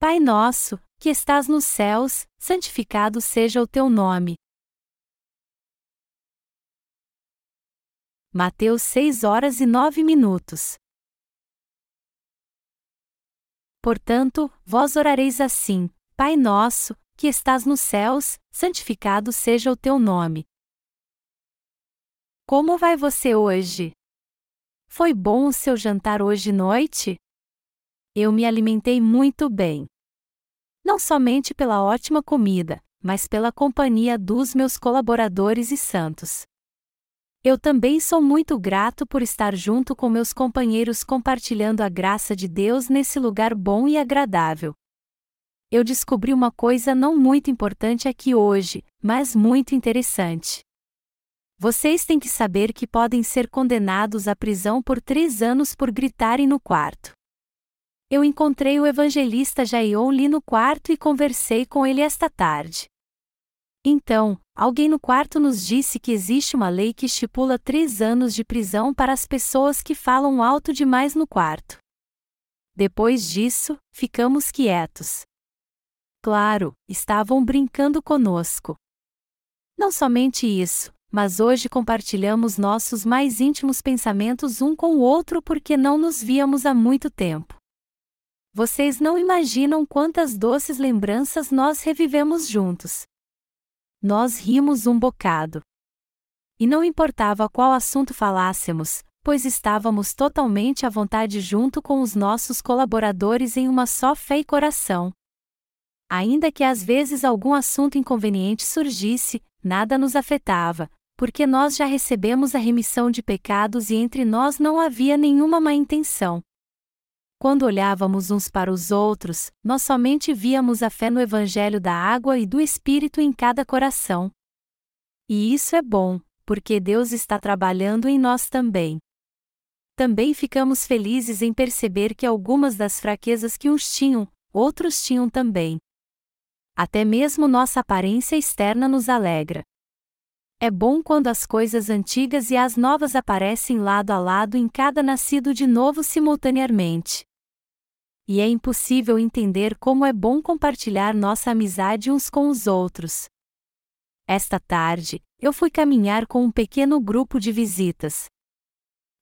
Pai nosso, que estás nos céus, santificado seja o teu nome. Mateus 6 horas e 9 minutos. Portanto, vós orareis assim: Pai nosso, que estás nos céus, santificado seja o teu nome. Como vai você hoje? Foi bom o seu jantar hoje noite? Eu me alimentei muito bem. Não somente pela ótima comida, mas pela companhia dos meus colaboradores e santos. Eu também sou muito grato por estar junto com meus companheiros compartilhando a graça de Deus nesse lugar bom e agradável. Eu descobri uma coisa não muito importante aqui hoje, mas muito interessante. Vocês têm que saber que podem ser condenados à prisão por três anos por gritarem no quarto. Eu encontrei o evangelista Jaion Lee no quarto e conversei com ele esta tarde. Então, alguém no quarto nos disse que existe uma lei que estipula três anos de prisão para as pessoas que falam alto demais no quarto. Depois disso, ficamos quietos. Claro, estavam brincando conosco. Não somente isso, mas hoje compartilhamos nossos mais íntimos pensamentos um com o outro porque não nos víamos há muito tempo. Vocês não imaginam quantas doces lembranças nós revivemos juntos. Nós rimos um bocado. E não importava qual assunto falássemos, pois estávamos totalmente à vontade junto com os nossos colaboradores em uma só fé e coração. Ainda que às vezes algum assunto inconveniente surgisse, nada nos afetava, porque nós já recebemos a remissão de pecados e entre nós não havia nenhuma má intenção. Quando olhávamos uns para os outros, nós somente víamos a fé no Evangelho da água e do Espírito em cada coração. E isso é bom, porque Deus está trabalhando em nós também. Também ficamos felizes em perceber que algumas das fraquezas que uns tinham, outros tinham também. Até mesmo nossa aparência externa nos alegra. É bom quando as coisas antigas e as novas aparecem lado a lado em cada nascido de novo simultaneamente e é impossível entender como é bom compartilhar nossa amizade uns com os outros. Esta tarde, eu fui caminhar com um pequeno grupo de visitas.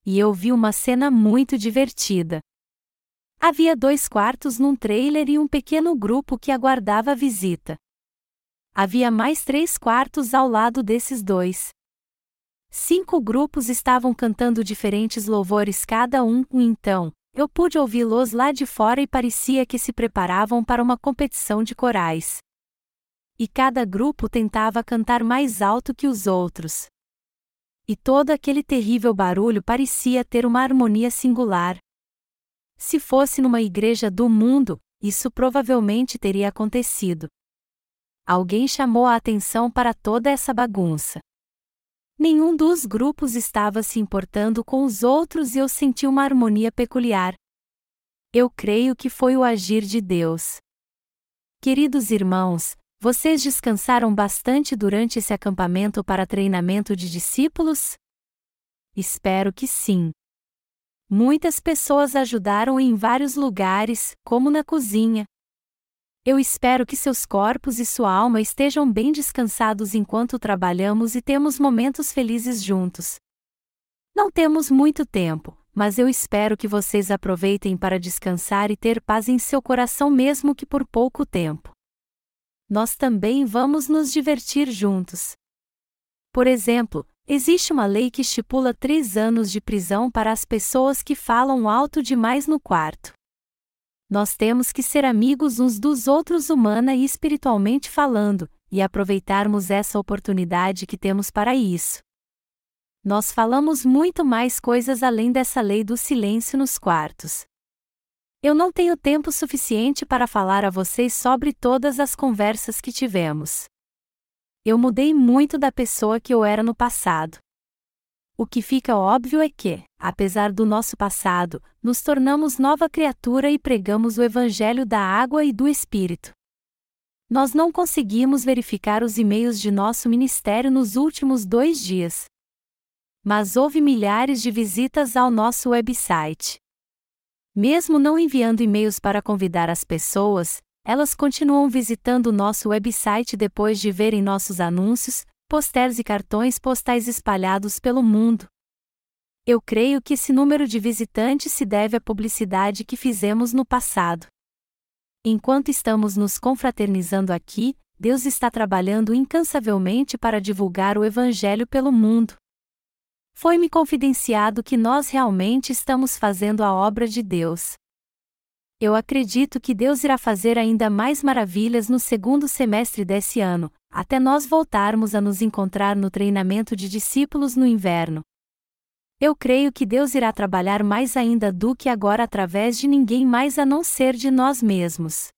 E eu vi uma cena muito divertida. Havia dois quartos num trailer e um pequeno grupo que aguardava a visita. Havia mais três quartos ao lado desses dois. Cinco grupos estavam cantando diferentes louvores cada um, então, eu pude ouvi-los lá de fora e parecia que se preparavam para uma competição de corais. E cada grupo tentava cantar mais alto que os outros. E todo aquele terrível barulho parecia ter uma harmonia singular. Se fosse numa igreja do mundo, isso provavelmente teria acontecido. Alguém chamou a atenção para toda essa bagunça. Nenhum dos grupos estava se importando com os outros e eu senti uma harmonia peculiar. Eu creio que foi o agir de Deus. Queridos irmãos, vocês descansaram bastante durante esse acampamento para treinamento de discípulos? Espero que sim. Muitas pessoas ajudaram em vários lugares, como na cozinha, eu espero que seus corpos e sua alma estejam bem descansados enquanto trabalhamos e temos momentos felizes juntos. Não temos muito tempo, mas eu espero que vocês aproveitem para descansar e ter paz em seu coração, mesmo que por pouco tempo. Nós também vamos nos divertir juntos. Por exemplo, existe uma lei que estipula três anos de prisão para as pessoas que falam alto demais no quarto. Nós temos que ser amigos uns dos outros humana e espiritualmente falando, e aproveitarmos essa oportunidade que temos para isso. Nós falamos muito mais coisas além dessa lei do silêncio nos quartos. Eu não tenho tempo suficiente para falar a vocês sobre todas as conversas que tivemos. Eu mudei muito da pessoa que eu era no passado. O que fica óbvio é que, apesar do nosso passado, nos tornamos nova criatura e pregamos o Evangelho da água e do Espírito. Nós não conseguimos verificar os e-mails de nosso ministério nos últimos dois dias. Mas houve milhares de visitas ao nosso website. Mesmo não enviando e-mails para convidar as pessoas, elas continuam visitando nosso website depois de verem nossos anúncios, posters e cartões postais espalhados pelo mundo. Eu creio que esse número de visitantes se deve à publicidade que fizemos no passado. Enquanto estamos nos confraternizando aqui, Deus está trabalhando incansavelmente para divulgar o Evangelho pelo mundo. Foi-me confidenciado que nós realmente estamos fazendo a obra de Deus. Eu acredito que Deus irá fazer ainda mais maravilhas no segundo semestre desse ano, até nós voltarmos a nos encontrar no treinamento de discípulos no inverno. Eu creio que Deus irá trabalhar mais ainda do que agora através de ninguém mais a não ser de nós mesmos.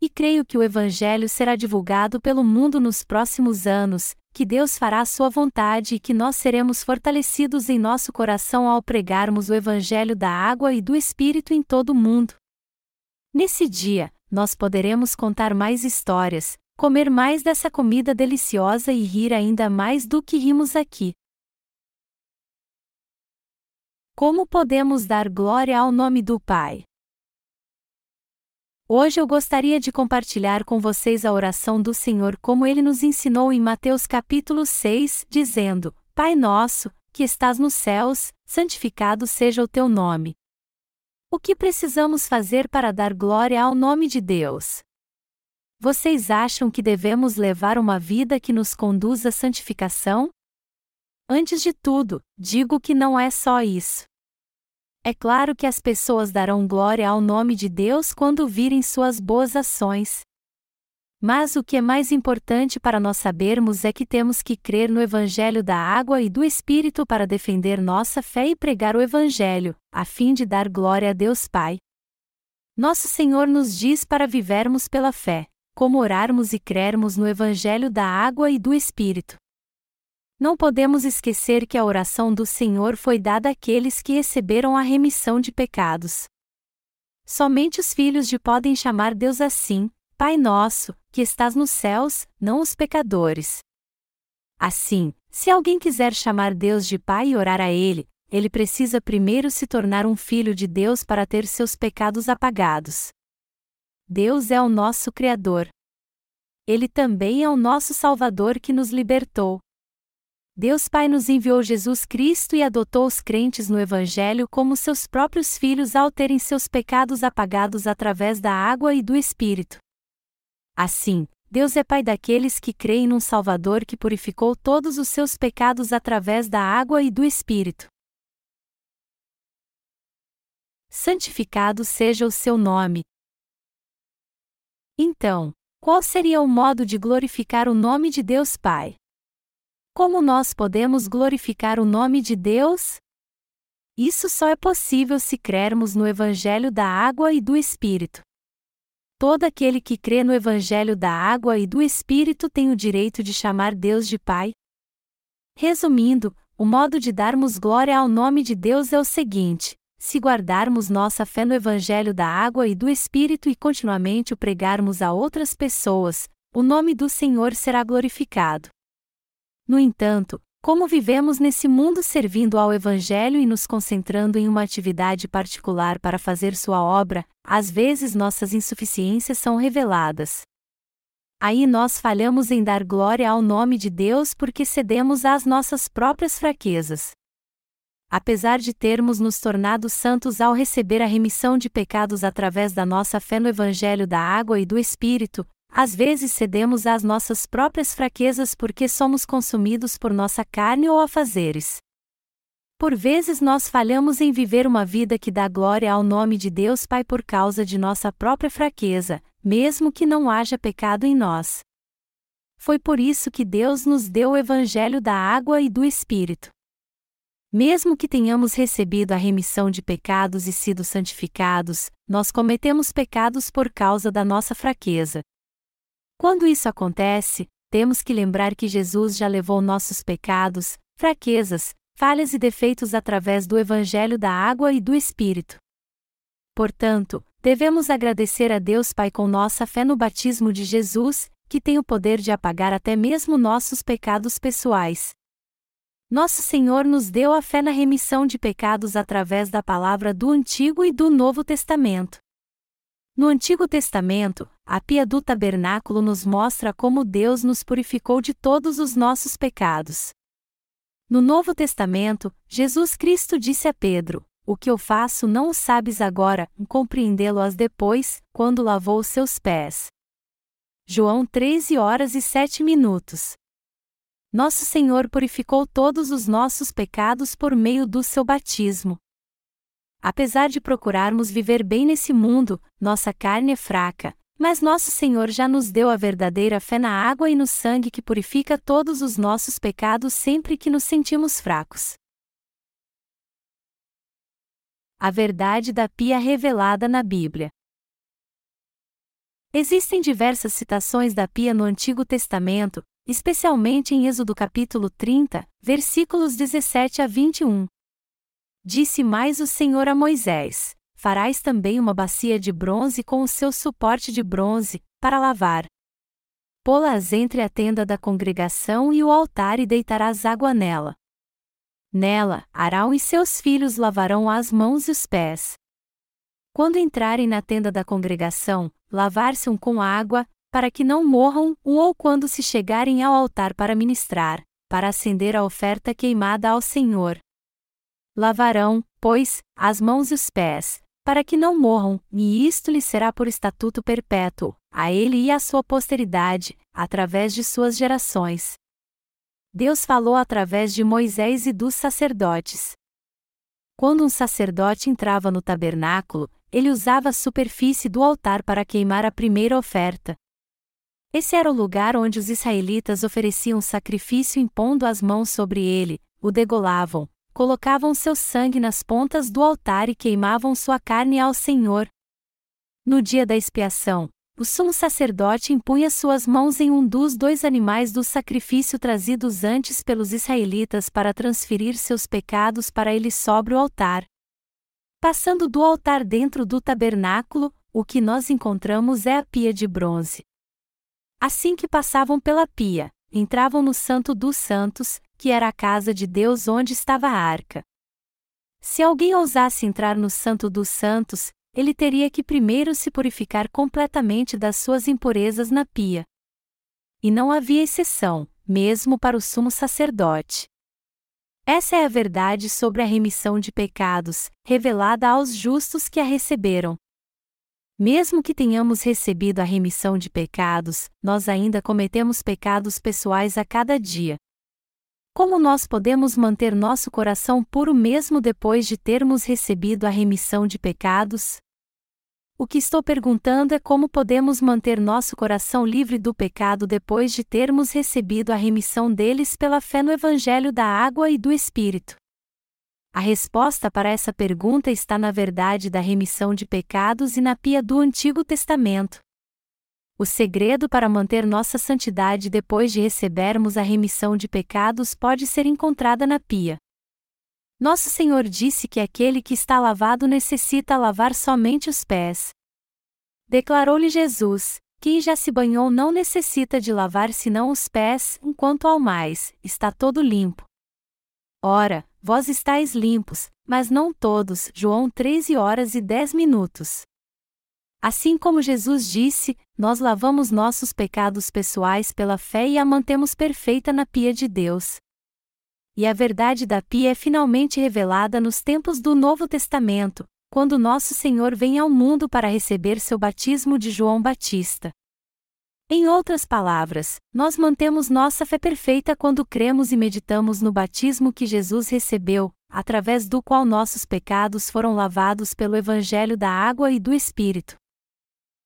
E creio que o Evangelho será divulgado pelo mundo nos próximos anos, que Deus fará a sua vontade e que nós seremos fortalecidos em nosso coração ao pregarmos o Evangelho da água e do Espírito em todo o mundo. Nesse dia, nós poderemos contar mais histórias, comer mais dessa comida deliciosa e rir ainda mais do que rimos aqui. Como podemos dar glória ao nome do Pai? Hoje eu gostaria de compartilhar com vocês a oração do Senhor como ele nos ensinou em Mateus capítulo 6, dizendo: Pai nosso, que estás nos céus, santificado seja o teu nome. O que precisamos fazer para dar glória ao nome de Deus? Vocês acham que devemos levar uma vida que nos conduz à santificação? Antes de tudo, digo que não é só isso. É claro que as pessoas darão glória ao nome de Deus quando virem suas boas ações. Mas o que é mais importante para nós sabermos é que temos que crer no Evangelho da água e do Espírito para defender nossa fé e pregar o Evangelho, a fim de dar glória a Deus Pai. Nosso Senhor nos diz para vivermos pela fé, como orarmos e crermos no Evangelho da água e do Espírito. Não podemos esquecer que a oração do Senhor foi dada àqueles que receberam a remissão de pecados. Somente os filhos de podem chamar Deus assim, Pai nosso, que estás nos céus, não os pecadores. Assim, se alguém quiser chamar Deus de Pai e orar a Ele, ele precisa primeiro se tornar um filho de Deus para ter seus pecados apagados. Deus é o nosso Criador. Ele também é o nosso Salvador que nos libertou. Deus Pai nos enviou Jesus Cristo e adotou os crentes no Evangelho como seus próprios filhos ao terem seus pecados apagados através da água e do Espírito. Assim, Deus é Pai daqueles que creem num Salvador que purificou todos os seus pecados através da água e do Espírito. Santificado seja o seu nome. Então, qual seria o modo de glorificar o nome de Deus Pai? Como nós podemos glorificar o nome de Deus? Isso só é possível se crermos no Evangelho da Água e do Espírito. Todo aquele que crê no Evangelho da Água e do Espírito tem o direito de chamar Deus de Pai. Resumindo, o modo de darmos glória ao nome de Deus é o seguinte: se guardarmos nossa fé no Evangelho da Água e do Espírito e continuamente o pregarmos a outras pessoas, o nome do Senhor será glorificado. No entanto, como vivemos nesse mundo servindo ao Evangelho e nos concentrando em uma atividade particular para fazer sua obra, às vezes nossas insuficiências são reveladas. Aí nós falhamos em dar glória ao nome de Deus porque cedemos às nossas próprias fraquezas. Apesar de termos nos tornado santos ao receber a remissão de pecados através da nossa fé no Evangelho da Água e do Espírito, às vezes cedemos às nossas próprias fraquezas porque somos consumidos por nossa carne ou afazeres. Por vezes nós falhamos em viver uma vida que dá glória ao nome de Deus Pai por causa de nossa própria fraqueza, mesmo que não haja pecado em nós. Foi por isso que Deus nos deu o Evangelho da água e do Espírito. Mesmo que tenhamos recebido a remissão de pecados e sido santificados, nós cometemos pecados por causa da nossa fraqueza, quando isso acontece, temos que lembrar que Jesus já levou nossos pecados, fraquezas, falhas e defeitos através do Evangelho da água e do Espírito. Portanto, devemos agradecer a Deus Pai com nossa fé no batismo de Jesus, que tem o poder de apagar até mesmo nossos pecados pessoais. Nosso Senhor nos deu a fé na remissão de pecados através da palavra do Antigo e do Novo Testamento. No Antigo Testamento, a pia do tabernáculo nos mostra como Deus nos purificou de todos os nossos pecados. No Novo Testamento, Jesus Cristo disse a Pedro: O que eu faço não o sabes agora, compreendê-lo-as depois, quando lavou seus pés. João 13 horas e 7 minutos. Nosso Senhor purificou todos os nossos pecados por meio do seu batismo. Apesar de procurarmos viver bem nesse mundo, nossa carne é fraca, mas nosso Senhor já nos deu a verdadeira fé na água e no sangue que purifica todos os nossos pecados sempre que nos sentimos fracos. A verdade da pia revelada na Bíblia. Existem diversas citações da pia no Antigo Testamento, especialmente em Êxodo capítulo 30, versículos 17 a 21. Disse mais o Senhor a Moisés: Farás também uma bacia de bronze com o seu suporte de bronze, para lavar. Pô-las entre a tenda da congregação e o altar e deitarás água nela. Nela, Arão e seus filhos lavarão as mãos e os pés. Quando entrarem na tenda da congregação, lavar-se-um com água, para que não morram, ou quando se chegarem ao altar para ministrar, para acender a oferta queimada ao Senhor. Lavarão, pois, as mãos e os pés, para que não morram, e isto lhe será por estatuto perpétuo, a ele e à sua posteridade, através de suas gerações. Deus falou através de Moisés e dos sacerdotes. Quando um sacerdote entrava no tabernáculo, ele usava a superfície do altar para queimar a primeira oferta. Esse era o lugar onde os israelitas ofereciam sacrifício impondo as mãos sobre ele, o degolavam, colocavam seu sangue nas pontas do altar e queimavam sua carne ao Senhor. No dia da expiação, o sumo sacerdote impunha suas mãos em um dos dois animais do sacrifício trazidos antes pelos israelitas para transferir seus pecados para ele sobre o altar. Passando do altar dentro do tabernáculo, o que nós encontramos é a pia de bronze. Assim que passavam pela pia, entravam no Santo dos Santos, que era a casa de Deus onde estava a arca. Se alguém ousasse entrar no Santo dos Santos, ele teria que primeiro se purificar completamente das suas impurezas na pia. E não havia exceção, mesmo para o sumo sacerdote. Essa é a verdade sobre a remissão de pecados, revelada aos justos que a receberam. Mesmo que tenhamos recebido a remissão de pecados, nós ainda cometemos pecados pessoais a cada dia. Como nós podemos manter nosso coração puro mesmo depois de termos recebido a remissão de pecados? O que estou perguntando é como podemos manter nosso coração livre do pecado depois de termos recebido a remissão deles pela fé no Evangelho da Água e do Espírito. A resposta para essa pergunta está na verdade da remissão de pecados e na pia do Antigo Testamento. O segredo para manter nossa santidade depois de recebermos a remissão de pecados pode ser encontrada na pia. Nosso Senhor disse que aquele que está lavado necessita lavar somente os pés. Declarou-lhe Jesus: Quem já se banhou não necessita de lavar senão os pés, enquanto ao mais, está todo limpo. Ora, vós estáis limpos, mas não todos. João 13 horas e 10 minutos. Assim como Jesus disse, nós lavamos nossos pecados pessoais pela fé e a mantemos perfeita na pia de Deus. E a verdade da pia é finalmente revelada nos tempos do Novo Testamento, quando nosso Senhor vem ao mundo para receber seu batismo de João Batista. Em outras palavras, nós mantemos nossa fé perfeita quando cremos e meditamos no batismo que Jesus recebeu, através do qual nossos pecados foram lavados pelo Evangelho da Água e do Espírito.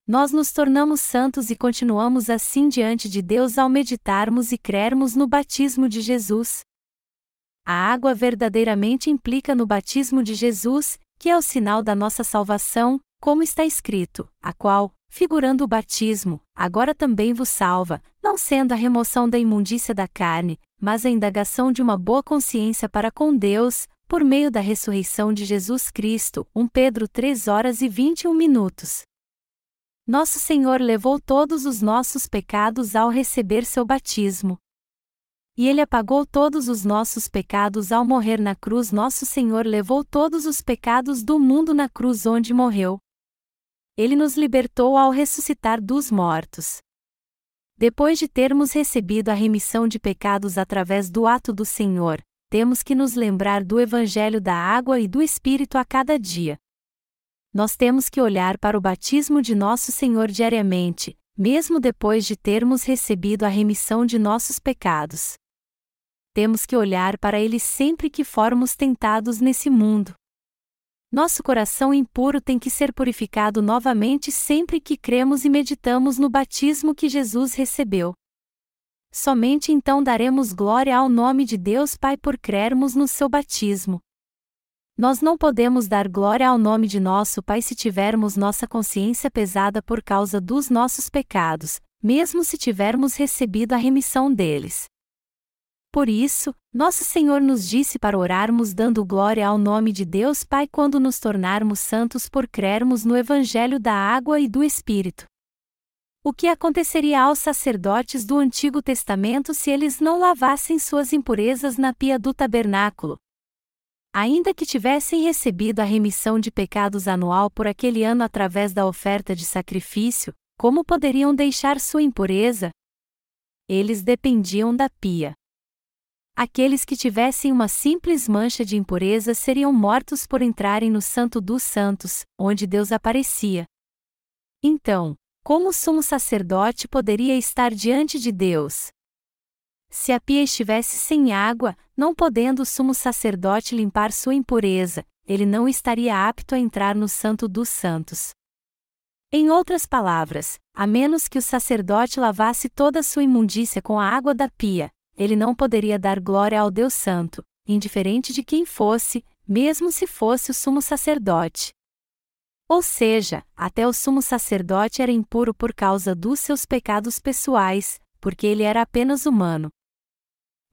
Nós nos tornamos santos e continuamos assim diante de Deus ao meditarmos e crermos no batismo de Jesus. A água verdadeiramente implica no batismo de Jesus, que é o sinal da nossa salvação, como está escrito, a qual, figurando o batismo, agora também vos salva, não sendo a remoção da imundícia da carne, mas a indagação de uma boa consciência para com Deus, por meio da ressurreição de Jesus Cristo. 1 Pedro 3 horas e 21 minutos. Nosso Senhor levou todos os nossos pecados ao receber seu batismo. E ele apagou todos os nossos pecados ao morrer na cruz. Nosso Senhor levou todos os pecados do mundo na cruz onde morreu. Ele nos libertou ao ressuscitar dos mortos. Depois de termos recebido a remissão de pecados através do ato do Senhor, temos que nos lembrar do Evangelho da água e do Espírito a cada dia. Nós temos que olhar para o batismo de nosso Senhor diariamente, mesmo depois de termos recebido a remissão de nossos pecados. Temos que olhar para ele sempre que formos tentados nesse mundo. Nosso coração impuro tem que ser purificado novamente sempre que cremos e meditamos no batismo que Jesus recebeu. Somente então daremos glória ao nome de Deus Pai por crermos no seu batismo. Nós não podemos dar glória ao nome de nosso Pai se tivermos nossa consciência pesada por causa dos nossos pecados, mesmo se tivermos recebido a remissão deles. Por isso, nosso Senhor nos disse para orarmos dando glória ao nome de Deus Pai quando nos tornarmos santos por crermos no Evangelho da água e do Espírito. O que aconteceria aos sacerdotes do Antigo Testamento se eles não lavassem suas impurezas na pia do tabernáculo? Ainda que tivessem recebido a remissão de pecados anual por aquele ano através da oferta de sacrifício, como poderiam deixar sua impureza? Eles dependiam da pia. Aqueles que tivessem uma simples mancha de impureza seriam mortos por entrarem no Santo dos Santos, onde Deus aparecia. Então, como o sumo sacerdote poderia estar diante de Deus? Se a pia estivesse sem água, não podendo o sumo sacerdote limpar sua impureza, ele não estaria apto a entrar no Santo dos Santos. Em outras palavras, a menos que o sacerdote lavasse toda sua imundícia com a água da pia, ele não poderia dar glória ao Deus Santo, indiferente de quem fosse, mesmo se fosse o sumo sacerdote. Ou seja, até o sumo sacerdote era impuro por causa dos seus pecados pessoais, porque ele era apenas humano.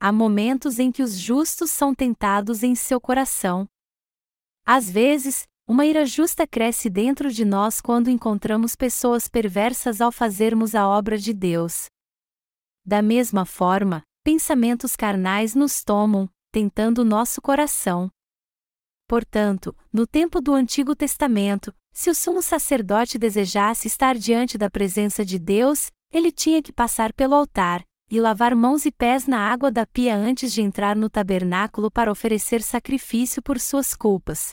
Há momentos em que os justos são tentados em seu coração. Às vezes, uma ira justa cresce dentro de nós quando encontramos pessoas perversas ao fazermos a obra de Deus. Da mesma forma, pensamentos carnais nos tomam, tentando nosso coração. Portanto, no tempo do Antigo Testamento, se o sumo sacerdote desejasse estar diante da presença de Deus, ele tinha que passar pelo altar, e lavar mãos e pés na água da pia antes de entrar no tabernáculo para oferecer sacrifício por suas culpas.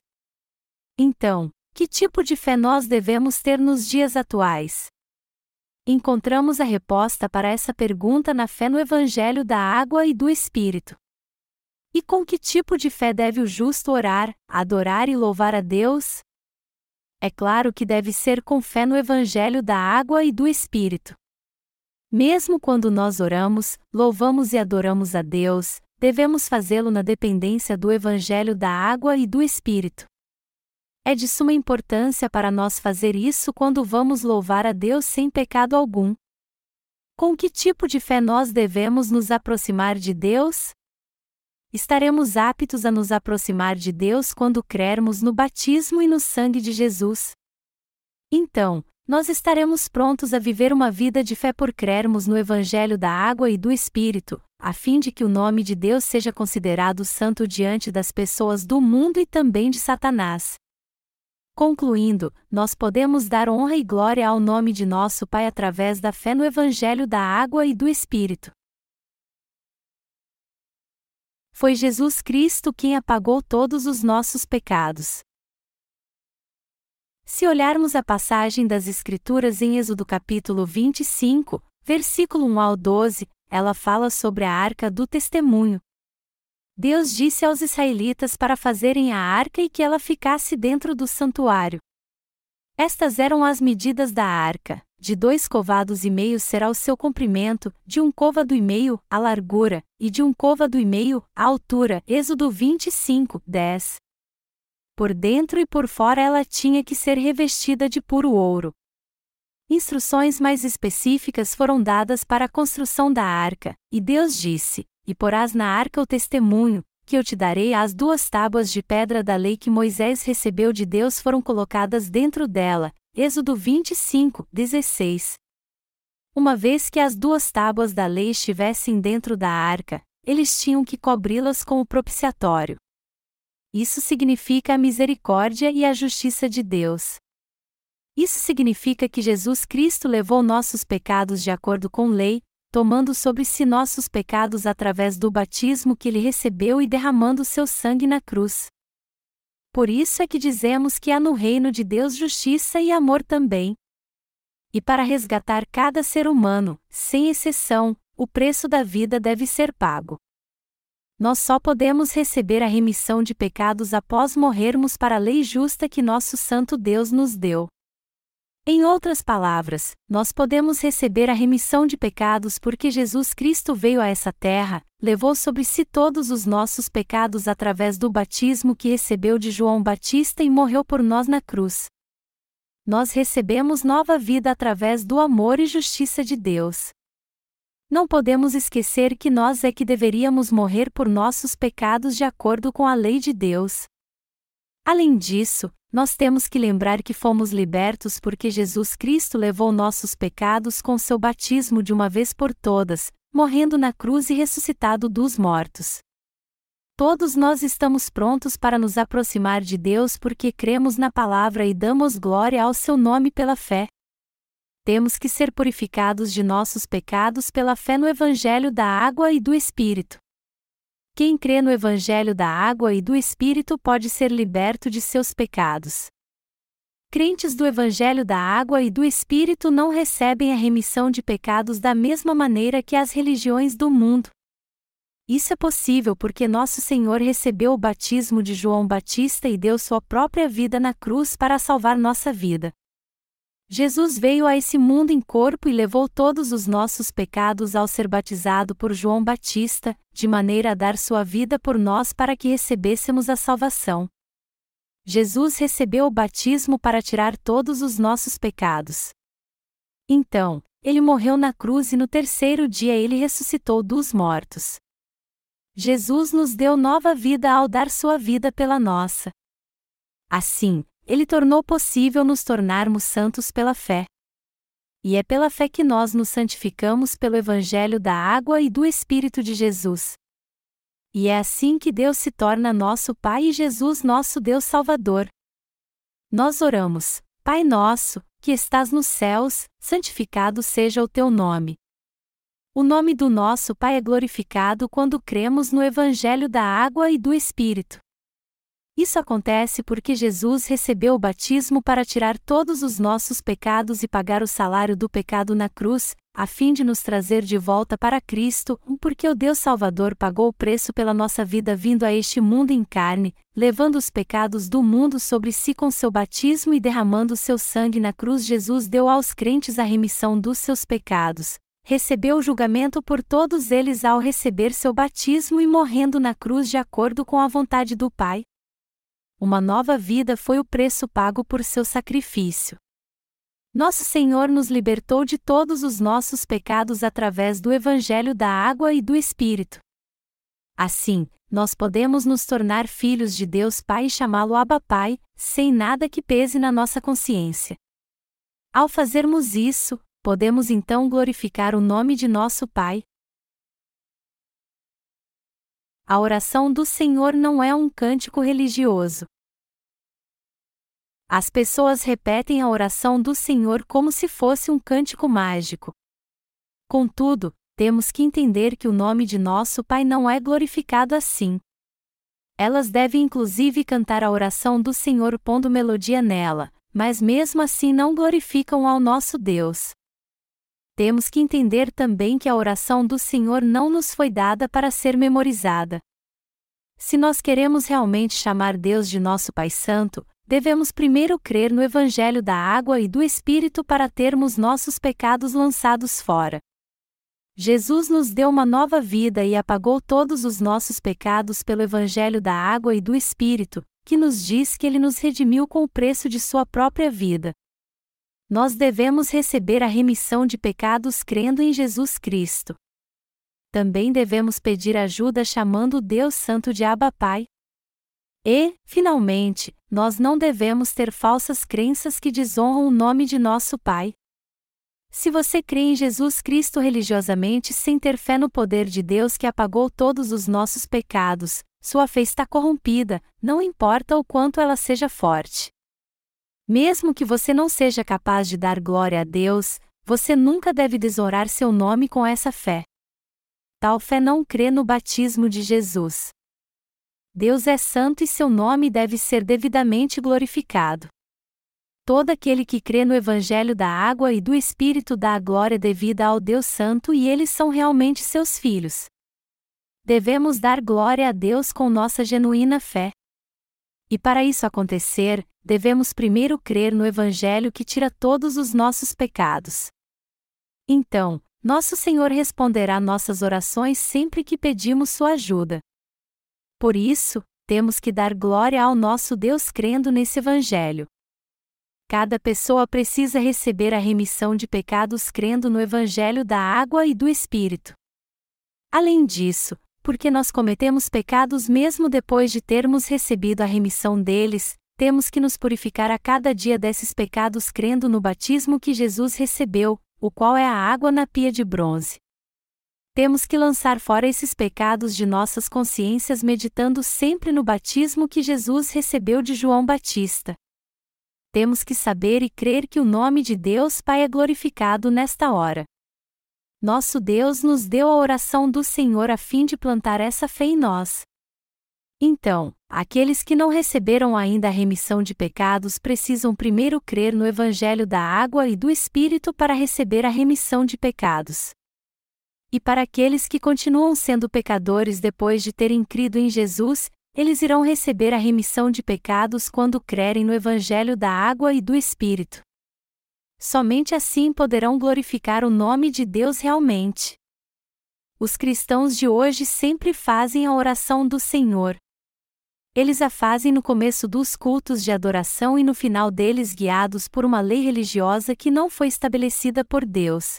Então, que tipo de fé nós devemos ter nos dias atuais? Encontramos a resposta para essa pergunta na fé no Evangelho da Água e do Espírito. E com que tipo de fé deve o justo orar, adorar e louvar a Deus? É claro que deve ser com fé no Evangelho da Água e do Espírito. Mesmo quando nós oramos, louvamos e adoramos a Deus, devemos fazê-lo na dependência do Evangelho da Água e do Espírito. É de suma importância para nós fazer isso quando vamos louvar a Deus sem pecado algum. Com que tipo de fé nós devemos nos aproximar de Deus? Estaremos aptos a nos aproximar de Deus quando crermos no batismo e no sangue de Jesus. Então, nós estaremos prontos a viver uma vida de fé por crermos no Evangelho da Água e do Espírito, a fim de que o nome de Deus seja considerado santo diante das pessoas do mundo e também de Satanás. Concluindo, nós podemos dar honra e glória ao nome de nosso Pai através da fé no Evangelho da Água e do Espírito. Foi Jesus Cristo quem apagou todos os nossos pecados. Se olharmos a passagem das Escrituras em Êxodo capítulo 25, versículo 1 ao 12, ela fala sobre a arca do testemunho, Deus disse aos israelitas para fazerem a arca e que ela ficasse dentro do santuário. Estas eram as medidas da arca: de dois covados e meio será o seu comprimento, de um côvado e meio a largura, e de um côvado e meio a altura. Êxodo 25, 10. Por dentro e por fora ela tinha que ser revestida de puro ouro. Instruções mais específicas foram dadas para a construção da arca, e Deus disse: e porás na arca o testemunho, que eu te darei as duas tábuas de pedra da lei que Moisés recebeu de Deus foram colocadas dentro dela. Êxodo 25, 16. Uma vez que as duas tábuas da lei estivessem dentro da arca, eles tinham que cobri-las com o propiciatório. Isso significa a misericórdia e a justiça de Deus. Isso significa que Jesus Cristo levou nossos pecados de acordo com lei, tomando sobre si nossos pecados através do batismo que ele recebeu e derramando seu sangue na cruz. Por isso é que dizemos que há no reino de Deus justiça e amor também. E para resgatar cada ser humano, sem exceção, o preço da vida deve ser pago. Nós só podemos receber a remissão de pecados após morrermos para a lei justa que nosso Santo Deus nos deu. Em outras palavras, nós podemos receber a remissão de pecados porque Jesus Cristo veio a essa terra, levou sobre si todos os nossos pecados através do batismo que recebeu de João Batista e morreu por nós na cruz. Nós recebemos nova vida através do amor e justiça de Deus. Não podemos esquecer que nós é que deveríamos morrer por nossos pecados de acordo com a lei de Deus. Além disso, nós temos que lembrar que fomos libertos porque Jesus Cristo levou nossos pecados com seu batismo de uma vez por todas, morrendo na cruz e ressuscitado dos mortos. Todos nós estamos prontos para nos aproximar de Deus porque cremos na palavra e damos glória ao seu nome pela fé. Temos que ser purificados de nossos pecados pela fé no Evangelho da água e do Espírito. Quem crê no Evangelho da água e do Espírito pode ser liberto de seus pecados. Crentes do Evangelho da água e do Espírito não recebem a remissão de pecados da mesma maneira que as religiões do mundo. Isso é possível porque nosso Senhor recebeu o batismo de João Batista e deu sua própria vida na cruz para salvar nossa vida. Jesus veio a esse mundo em corpo e levou todos os nossos pecados ao ser batizado por João Batista, de maneira a dar sua vida por nós para que recebêssemos a salvação. Jesus recebeu o batismo para tirar todos os nossos pecados. Então, ele morreu na cruz e no terceiro dia ele ressuscitou dos mortos. Jesus nos deu nova vida ao dar sua vida pela nossa. Assim, ele tornou possível nos tornarmos santos pela fé. E é pela fé que nós nos santificamos pelo Evangelho da água e do Espírito de Jesus. E é assim que Deus se torna nosso Pai e Jesus nosso Deus Salvador. Nós oramos, Pai nosso, que estás nos céus, santificado seja o teu nome. O nome do nosso Pai é glorificado quando cremos no Evangelho da água e do Espírito. Isso acontece porque Jesus recebeu o batismo para tirar todos os nossos pecados e pagar o salário do pecado na cruz, a fim de nos trazer de volta para Cristo, porque o Deus Salvador pagou o preço pela nossa vida vindo a este mundo em carne, levando os pecados do mundo sobre si com seu batismo e derramando seu sangue na cruz. Jesus deu aos crentes a remissão dos seus pecados. Recebeu o julgamento por todos eles ao receber seu batismo e morrendo na cruz de acordo com a vontade do Pai, uma nova vida foi o preço pago por seu sacrifício. Nosso Senhor nos libertou de todos os nossos pecados através do Evangelho da Água e do Espírito. Assim, nós podemos nos tornar filhos de Deus Pai e chamá-lo Abba Pai, sem nada que pese na nossa consciência. Ao fazermos isso, podemos então glorificar o nome de nosso Pai, a oração do Senhor não é um cântico religioso. As pessoas repetem a oração do Senhor como se fosse um cântico mágico. Contudo, temos que entender que o nome de nosso Pai não é glorificado assim. Elas devem inclusive cantar a oração do Senhor pondo melodia nela, mas mesmo assim não glorificam ao nosso Deus temos que entender também que a oração do Senhor não nos foi dada para ser memorizada. Se nós queremos realmente chamar Deus de nosso Pai Santo, devemos primeiro crer no Evangelho da água e do Espírito para termos nossos pecados lançados fora. Jesus nos deu uma nova vida e apagou todos os nossos pecados pelo Evangelho da água e do Espírito, que nos diz que ele nos redimiu com o preço de sua própria vida nós devemos receber a remissão de pecados crendo em Jesus Cristo. Também devemos pedir ajuda chamando Deus Santo de Abba Pai. E, finalmente, nós não devemos ter falsas crenças que desonram o nome de nosso Pai. Se você crê em Jesus Cristo religiosamente sem ter fé no poder de Deus que apagou todos os nossos pecados, sua fé está corrompida, não importa o quanto ela seja forte. Mesmo que você não seja capaz de dar glória a Deus, você nunca deve desonrar seu nome com essa fé. Tal fé não crê no batismo de Jesus. Deus é santo e seu nome deve ser devidamente glorificado. Todo aquele que crê no Evangelho da água e do Espírito dá a glória devida ao Deus Santo e eles são realmente seus filhos. Devemos dar glória a Deus com nossa genuína fé. E para isso acontecer, devemos primeiro crer no Evangelho que tira todos os nossos pecados. Então, nosso Senhor responderá nossas orações sempre que pedimos sua ajuda. Por isso, temos que dar glória ao nosso Deus crendo nesse Evangelho. Cada pessoa precisa receber a remissão de pecados crendo no Evangelho da água e do Espírito. Além disso, porque nós cometemos pecados mesmo depois de termos recebido a remissão deles, temos que nos purificar a cada dia desses pecados crendo no batismo que Jesus recebeu, o qual é a água na pia de bronze. Temos que lançar fora esses pecados de nossas consciências meditando sempre no batismo que Jesus recebeu de João Batista. Temos que saber e crer que o nome de Deus Pai é glorificado nesta hora. Nosso Deus nos deu a oração do Senhor a fim de plantar essa fé em nós. Então, aqueles que não receberam ainda a remissão de pecados precisam primeiro crer no Evangelho da água e do Espírito para receber a remissão de pecados. E para aqueles que continuam sendo pecadores depois de terem crido em Jesus, eles irão receber a remissão de pecados quando crerem no Evangelho da água e do Espírito. Somente assim poderão glorificar o nome de Deus realmente. Os cristãos de hoje sempre fazem a oração do Senhor. Eles a fazem no começo dos cultos de adoração e no final deles guiados por uma lei religiosa que não foi estabelecida por Deus.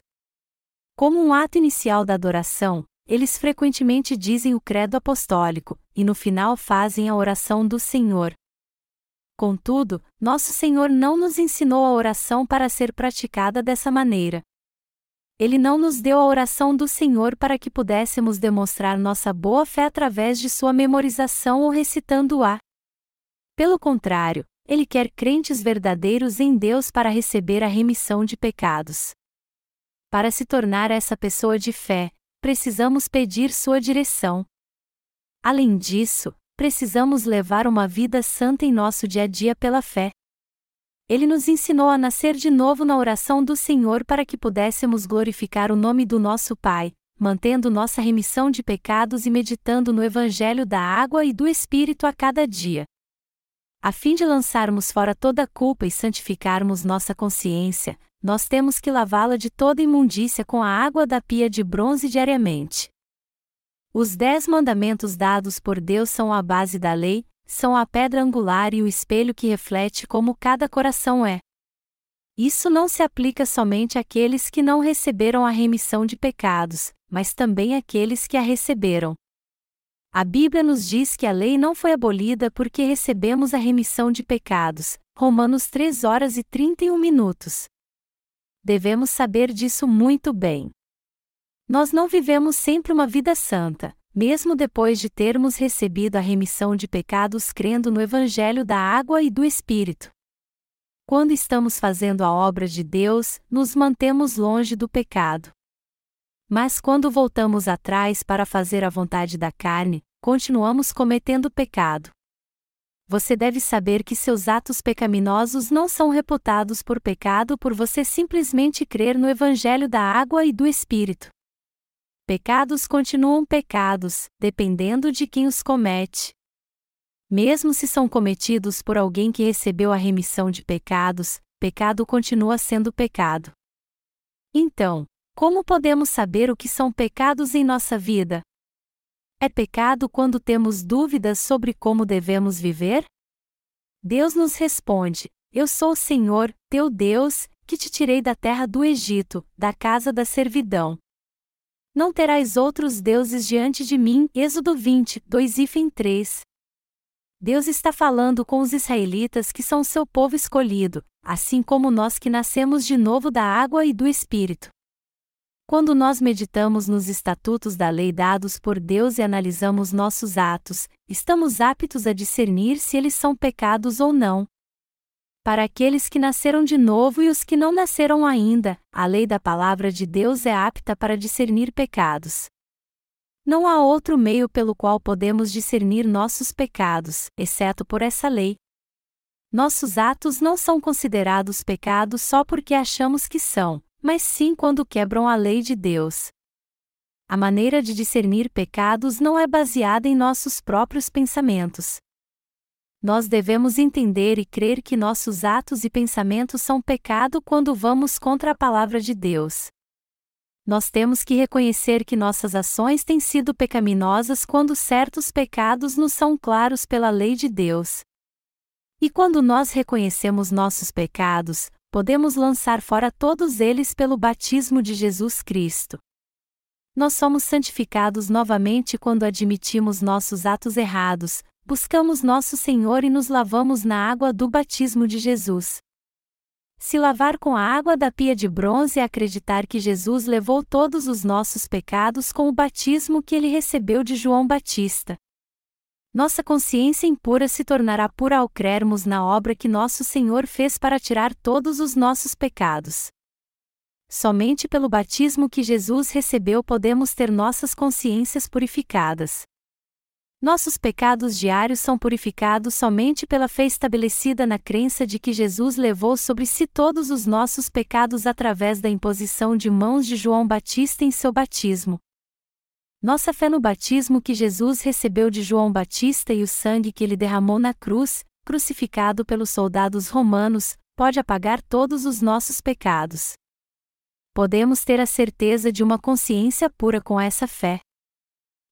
Como um ato inicial da adoração, eles frequentemente dizem o credo apostólico, e no final fazem a oração do Senhor, Contudo, nosso Senhor não nos ensinou a oração para ser praticada dessa maneira. Ele não nos deu a oração do Senhor para que pudéssemos demonstrar nossa boa fé através de sua memorização ou recitando-a. Pelo contrário, ele quer crentes verdadeiros em Deus para receber a remissão de pecados. Para se tornar essa pessoa de fé, precisamos pedir sua direção. Além disso, precisamos levar uma vida santa em nosso dia a dia pela fé. Ele nos ensinou a nascer de novo na oração do Senhor para que pudéssemos glorificar o nome do nosso Pai, mantendo nossa remissão de pecados e meditando no Evangelho da água e do Espírito a cada dia. A fim de lançarmos fora toda culpa e santificarmos nossa consciência, nós temos que lavá-la de toda imundícia com a água da pia de bronze diariamente. Os dez mandamentos dados por Deus são a base da lei, são a pedra angular e o espelho que reflete como cada coração é. Isso não se aplica somente àqueles que não receberam a remissão de pecados, mas também àqueles que a receberam. A Bíblia nos diz que a lei não foi abolida porque recebemos a remissão de pecados. Romanos 3 horas e 31 minutos. Devemos saber disso muito bem. Nós não vivemos sempre uma vida santa, mesmo depois de termos recebido a remissão de pecados crendo no Evangelho da água e do Espírito. Quando estamos fazendo a obra de Deus, nos mantemos longe do pecado. Mas quando voltamos atrás para fazer a vontade da carne, continuamos cometendo pecado. Você deve saber que seus atos pecaminosos não são reputados por pecado por você simplesmente crer no Evangelho da água e do Espírito. Pecados continuam pecados, dependendo de quem os comete. Mesmo se são cometidos por alguém que recebeu a remissão de pecados, pecado continua sendo pecado. Então, como podemos saber o que são pecados em nossa vida? É pecado quando temos dúvidas sobre como devemos viver? Deus nos responde: Eu sou o Senhor, teu Deus, que te tirei da terra do Egito, da casa da servidão. Não terás outros deuses diante de mim. Êxodo 20, 2 e 3. Deus está falando com os israelitas que são seu povo escolhido, assim como nós que nascemos de novo da água e do Espírito. Quando nós meditamos nos estatutos da lei dados por Deus e analisamos nossos atos, estamos aptos a discernir se eles são pecados ou não. Para aqueles que nasceram de novo e os que não nasceram ainda, a lei da palavra de Deus é apta para discernir pecados. Não há outro meio pelo qual podemos discernir nossos pecados, exceto por essa lei. Nossos atos não são considerados pecados só porque achamos que são, mas sim quando quebram a lei de Deus. A maneira de discernir pecados não é baseada em nossos próprios pensamentos. Nós devemos entender e crer que nossos atos e pensamentos são pecado quando vamos contra a palavra de Deus nós temos que reconhecer que nossas ações têm sido pecaminosas quando certos pecados nos são claros pela lei de Deus. E quando nós reconhecemos nossos pecados, podemos lançar fora todos eles pelo batismo de Jesus Cristo. Nós somos santificados novamente quando admitimos nossos atos errados, buscamos nosso Senhor e nos lavamos na água do batismo de Jesus. Se lavar com a água da pia de bronze é acreditar que Jesus levou todos os nossos pecados com o batismo que ele recebeu de João Batista. Nossa consciência impura se tornará pura ao crermos na obra que nosso Senhor fez para tirar todos os nossos pecados. Somente pelo batismo que Jesus recebeu podemos ter nossas consciências purificadas. Nossos pecados diários são purificados somente pela fé estabelecida na crença de que Jesus levou sobre si todos os nossos pecados através da imposição de mãos de João Batista em seu batismo. Nossa fé no batismo que Jesus recebeu de João Batista e o sangue que ele derramou na cruz, crucificado pelos soldados romanos, pode apagar todos os nossos pecados. Podemos ter a certeza de uma consciência pura com essa fé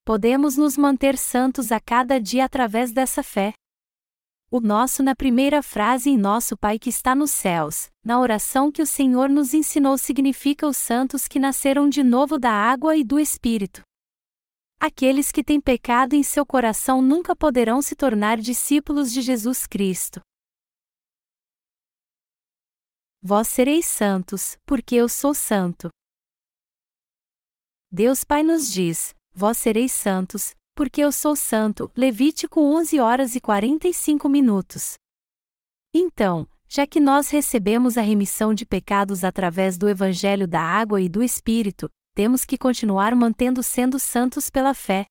podemos nos manter santos a cada dia através dessa fé. O nosso na primeira frase em Nosso Pai que está nos céus, na oração que o Senhor nos ensinou significa os santos que nasceram de novo da água e do Espírito. Aqueles que têm pecado em seu coração nunca poderão se tornar discípulos de Jesus Cristo. Vós sereis santos, porque eu sou santo. Deus Pai nos diz: vós sereis santos, porque eu sou santo. Levítico 11 horas e 45 minutos. Então, já que nós recebemos a remissão de pecados através do Evangelho da Água e do Espírito, temos que continuar mantendo sendo santos pela fé.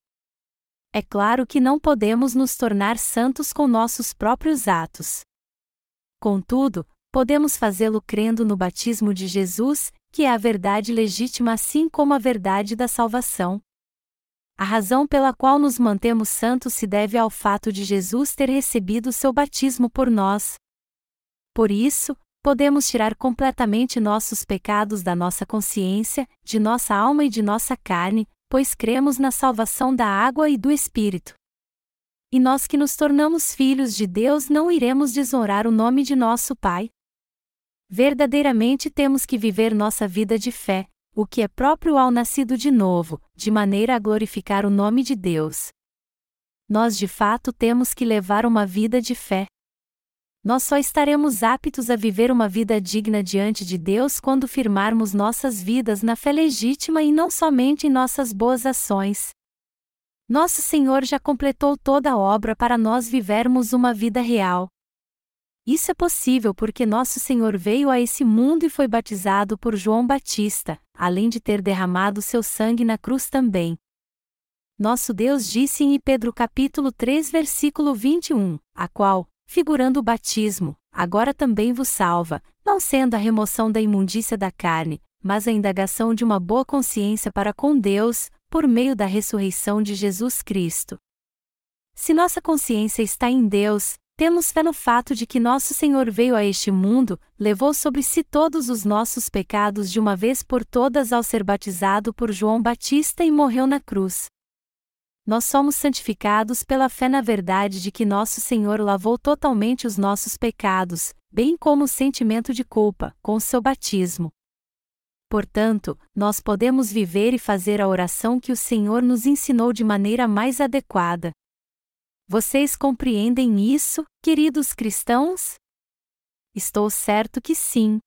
É claro que não podemos nos tornar santos com nossos próprios atos. Contudo, podemos fazê-lo crendo no batismo de Jesus, que é a verdade legítima assim como a verdade da salvação. A razão pela qual nos mantemos santos se deve ao fato de Jesus ter recebido seu batismo por nós. Por isso, podemos tirar completamente nossos pecados da nossa consciência, de nossa alma e de nossa carne, pois cremos na salvação da água e do Espírito. E nós que nos tornamos filhos de Deus não iremos desonrar o nome de nosso Pai. Verdadeiramente temos que viver nossa vida de fé, o que é próprio ao nascido de novo, de maneira a glorificar o nome de Deus. Nós de fato temos que levar uma vida de fé. Nós só estaremos aptos a viver uma vida digna diante de Deus quando firmarmos nossas vidas na fé legítima e não somente em nossas boas ações. Nosso Senhor já completou toda a obra para nós vivermos uma vida real. Isso é possível porque nosso Senhor veio a esse mundo e foi batizado por João Batista, além de ter derramado seu sangue na cruz também. Nosso Deus disse em Pedro capítulo 3 versículo 21, a qual, figurando o batismo, agora também vos salva, não sendo a remoção da imundícia da carne, mas a indagação de uma boa consciência para com Deus, por meio da ressurreição de Jesus Cristo. Se nossa consciência está em Deus, temos fé no fato de que nosso Senhor veio a este mundo, levou sobre si todos os nossos pecados de uma vez por todas ao ser batizado por João Batista e morreu na cruz. Nós somos santificados pela fé na verdade de que nosso Senhor lavou totalmente os nossos pecados, bem como o sentimento de culpa, com seu batismo. Portanto, nós podemos viver e fazer a oração que o Senhor nos ensinou de maneira mais adequada. Vocês compreendem isso, queridos cristãos? Estou certo que sim.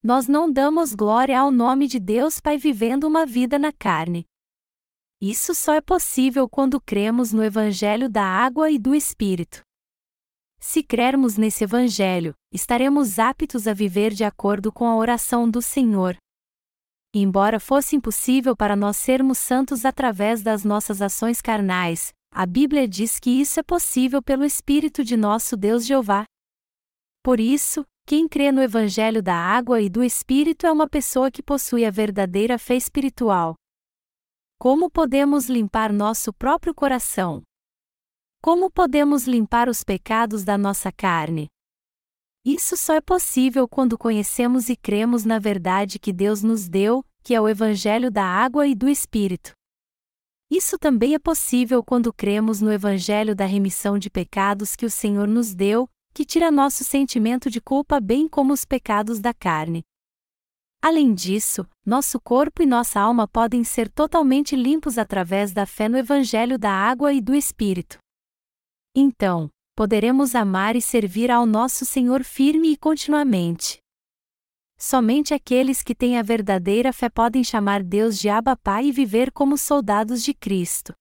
Nós não damos glória ao nome de Deus Pai vivendo uma vida na carne. Isso só é possível quando cremos no Evangelho da água e do Espírito. Se crermos nesse Evangelho, estaremos aptos a viver de acordo com a oração do Senhor. embora fosse impossível para nós sermos santos através das nossas ações carnais, a Bíblia diz que isso é possível pelo Espírito de nosso Deus Jeová. Por isso, quem crê no Evangelho da água e do Espírito é uma pessoa que possui a verdadeira fé espiritual. Como podemos limpar nosso próprio coração? Como podemos limpar os pecados da nossa carne? Isso só é possível quando conhecemos e cremos na verdade que Deus nos deu, que é o Evangelho da água e do Espírito. Isso também é possível quando cremos no Evangelho da remissão de pecados que o Senhor nos deu, que tira nosso sentimento de culpa bem como os pecados da carne. Além disso, nosso corpo e nossa alma podem ser totalmente limpos através da fé no Evangelho da água e do Espírito. Então, poderemos amar e servir ao nosso Senhor firme e continuamente. Somente aqueles que têm a verdadeira fé podem chamar Deus de Abba Pai e viver como soldados de Cristo.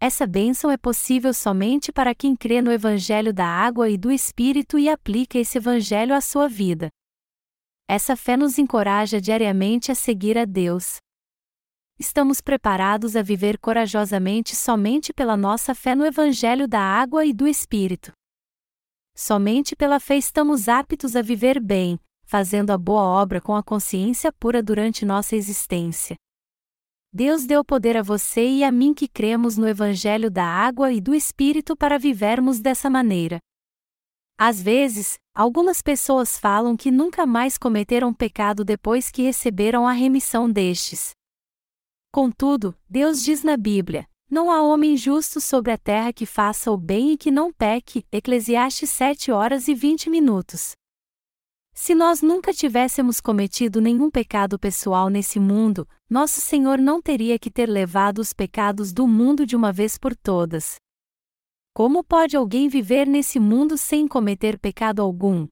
Essa bênção é possível somente para quem crê no Evangelho da água e do Espírito e aplica esse Evangelho à sua vida. Essa fé nos encoraja diariamente a seguir a Deus estamos preparados a viver corajosamente somente pela nossa fé no Evangelho da água e do Espírito. Somente pela fé estamos aptos a viver bem, fazendo a boa obra com a consciência pura durante nossa existência. Deus deu poder a você e a mim que cremos no Evangelho da água e do Espírito para vivermos dessa maneira. Às vezes, algumas pessoas falam que nunca mais cometeram pecado depois que receberam a remissão destes. Contudo, Deus diz na Bíblia: Não há homem justo sobre a terra que faça o bem e que não peque. Eclesiastes 7 horas e 20 minutos. Se nós nunca tivéssemos cometido nenhum pecado pessoal nesse mundo, nosso Senhor não teria que ter levado os pecados do mundo de uma vez por todas. Como pode alguém viver nesse mundo sem cometer pecado algum?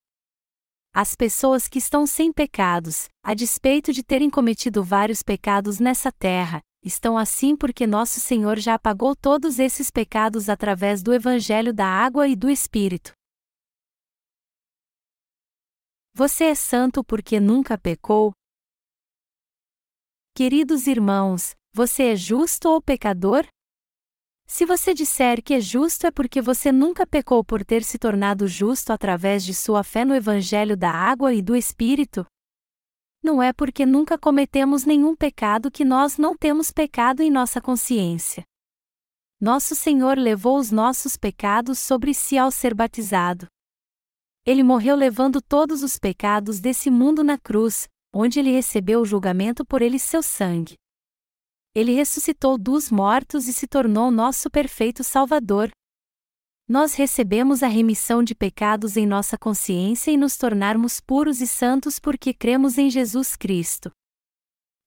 As pessoas que estão sem pecados, a despeito de terem cometido vários pecados nessa terra, estão assim porque nosso Senhor já apagou todos esses pecados através do Evangelho da água e do Espírito. Você é santo porque nunca pecou? Queridos irmãos, você é justo ou pecador? Se você disser que é justo é porque você nunca pecou por ter se tornado justo através de sua fé no Evangelho da água e do Espírito? Não é porque nunca cometemos nenhum pecado que nós não temos pecado em nossa consciência. Nosso Senhor levou os nossos pecados sobre si ao ser batizado. Ele morreu levando todos os pecados desse mundo na cruz, onde ele recebeu o julgamento por eles seu sangue. Ele ressuscitou dos mortos e se tornou nosso perfeito Salvador. Nós recebemos a remissão de pecados em nossa consciência e nos tornarmos puros e santos porque cremos em Jesus Cristo.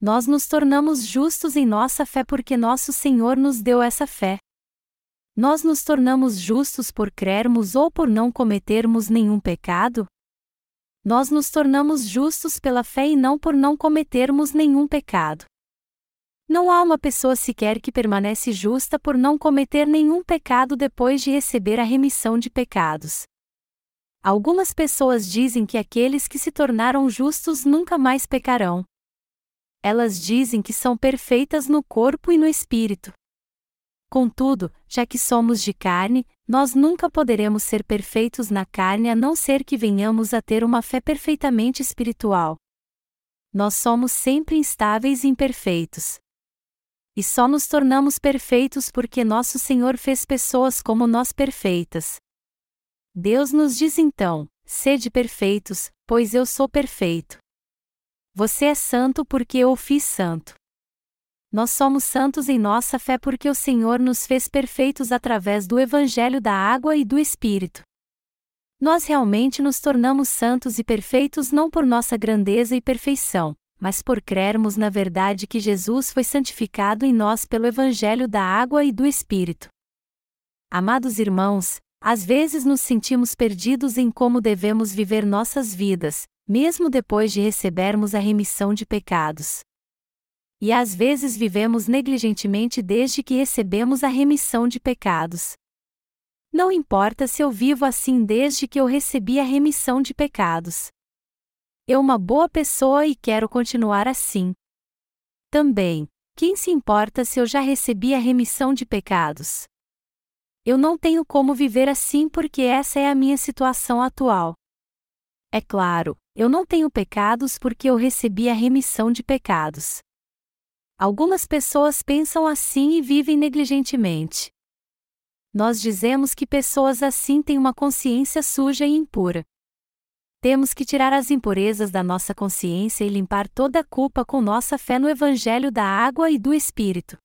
Nós nos tornamos justos em nossa fé porque nosso Senhor nos deu essa fé. Nós nos tornamos justos por crermos ou por não cometermos nenhum pecado? Nós nos tornamos justos pela fé e não por não cometermos nenhum pecado. Não há uma pessoa sequer que permanece justa por não cometer nenhum pecado depois de receber a remissão de pecados. Algumas pessoas dizem que aqueles que se tornaram justos nunca mais pecarão. Elas dizem que são perfeitas no corpo e no espírito. Contudo, já que somos de carne, nós nunca poderemos ser perfeitos na carne a não ser que venhamos a ter uma fé perfeitamente espiritual. Nós somos sempre instáveis e imperfeitos e só nos tornamos perfeitos porque nosso Senhor fez pessoas como nós perfeitas. Deus nos diz então: sede perfeitos, pois eu sou perfeito. Você é santo porque eu o fiz santo. Nós somos santos em nossa fé porque o Senhor nos fez perfeitos através do Evangelho da água e do Espírito. Nós realmente nos tornamos santos e perfeitos não por nossa grandeza e perfeição, mas por crermos na verdade que Jesus foi santificado em nós pelo Evangelho da água e do Espírito. Amados irmãos, às vezes nos sentimos perdidos em como devemos viver nossas vidas, mesmo depois de recebermos a remissão de pecados. E às vezes vivemos negligentemente desde que recebemos a remissão de pecados. Não importa se eu vivo assim desde que eu recebi a remissão de pecados. Eu uma boa pessoa e quero continuar assim. Também, quem se importa se eu já recebi a remissão de pecados? Eu não tenho como viver assim porque essa é a minha situação atual. É claro, eu não tenho pecados porque eu recebi a remissão de pecados. Algumas pessoas pensam assim e vivem negligentemente. Nós dizemos que pessoas assim têm uma consciência suja e impura. Temos que tirar as impurezas da nossa consciência e limpar toda a culpa com nossa fé no Evangelho da água e do Espírito.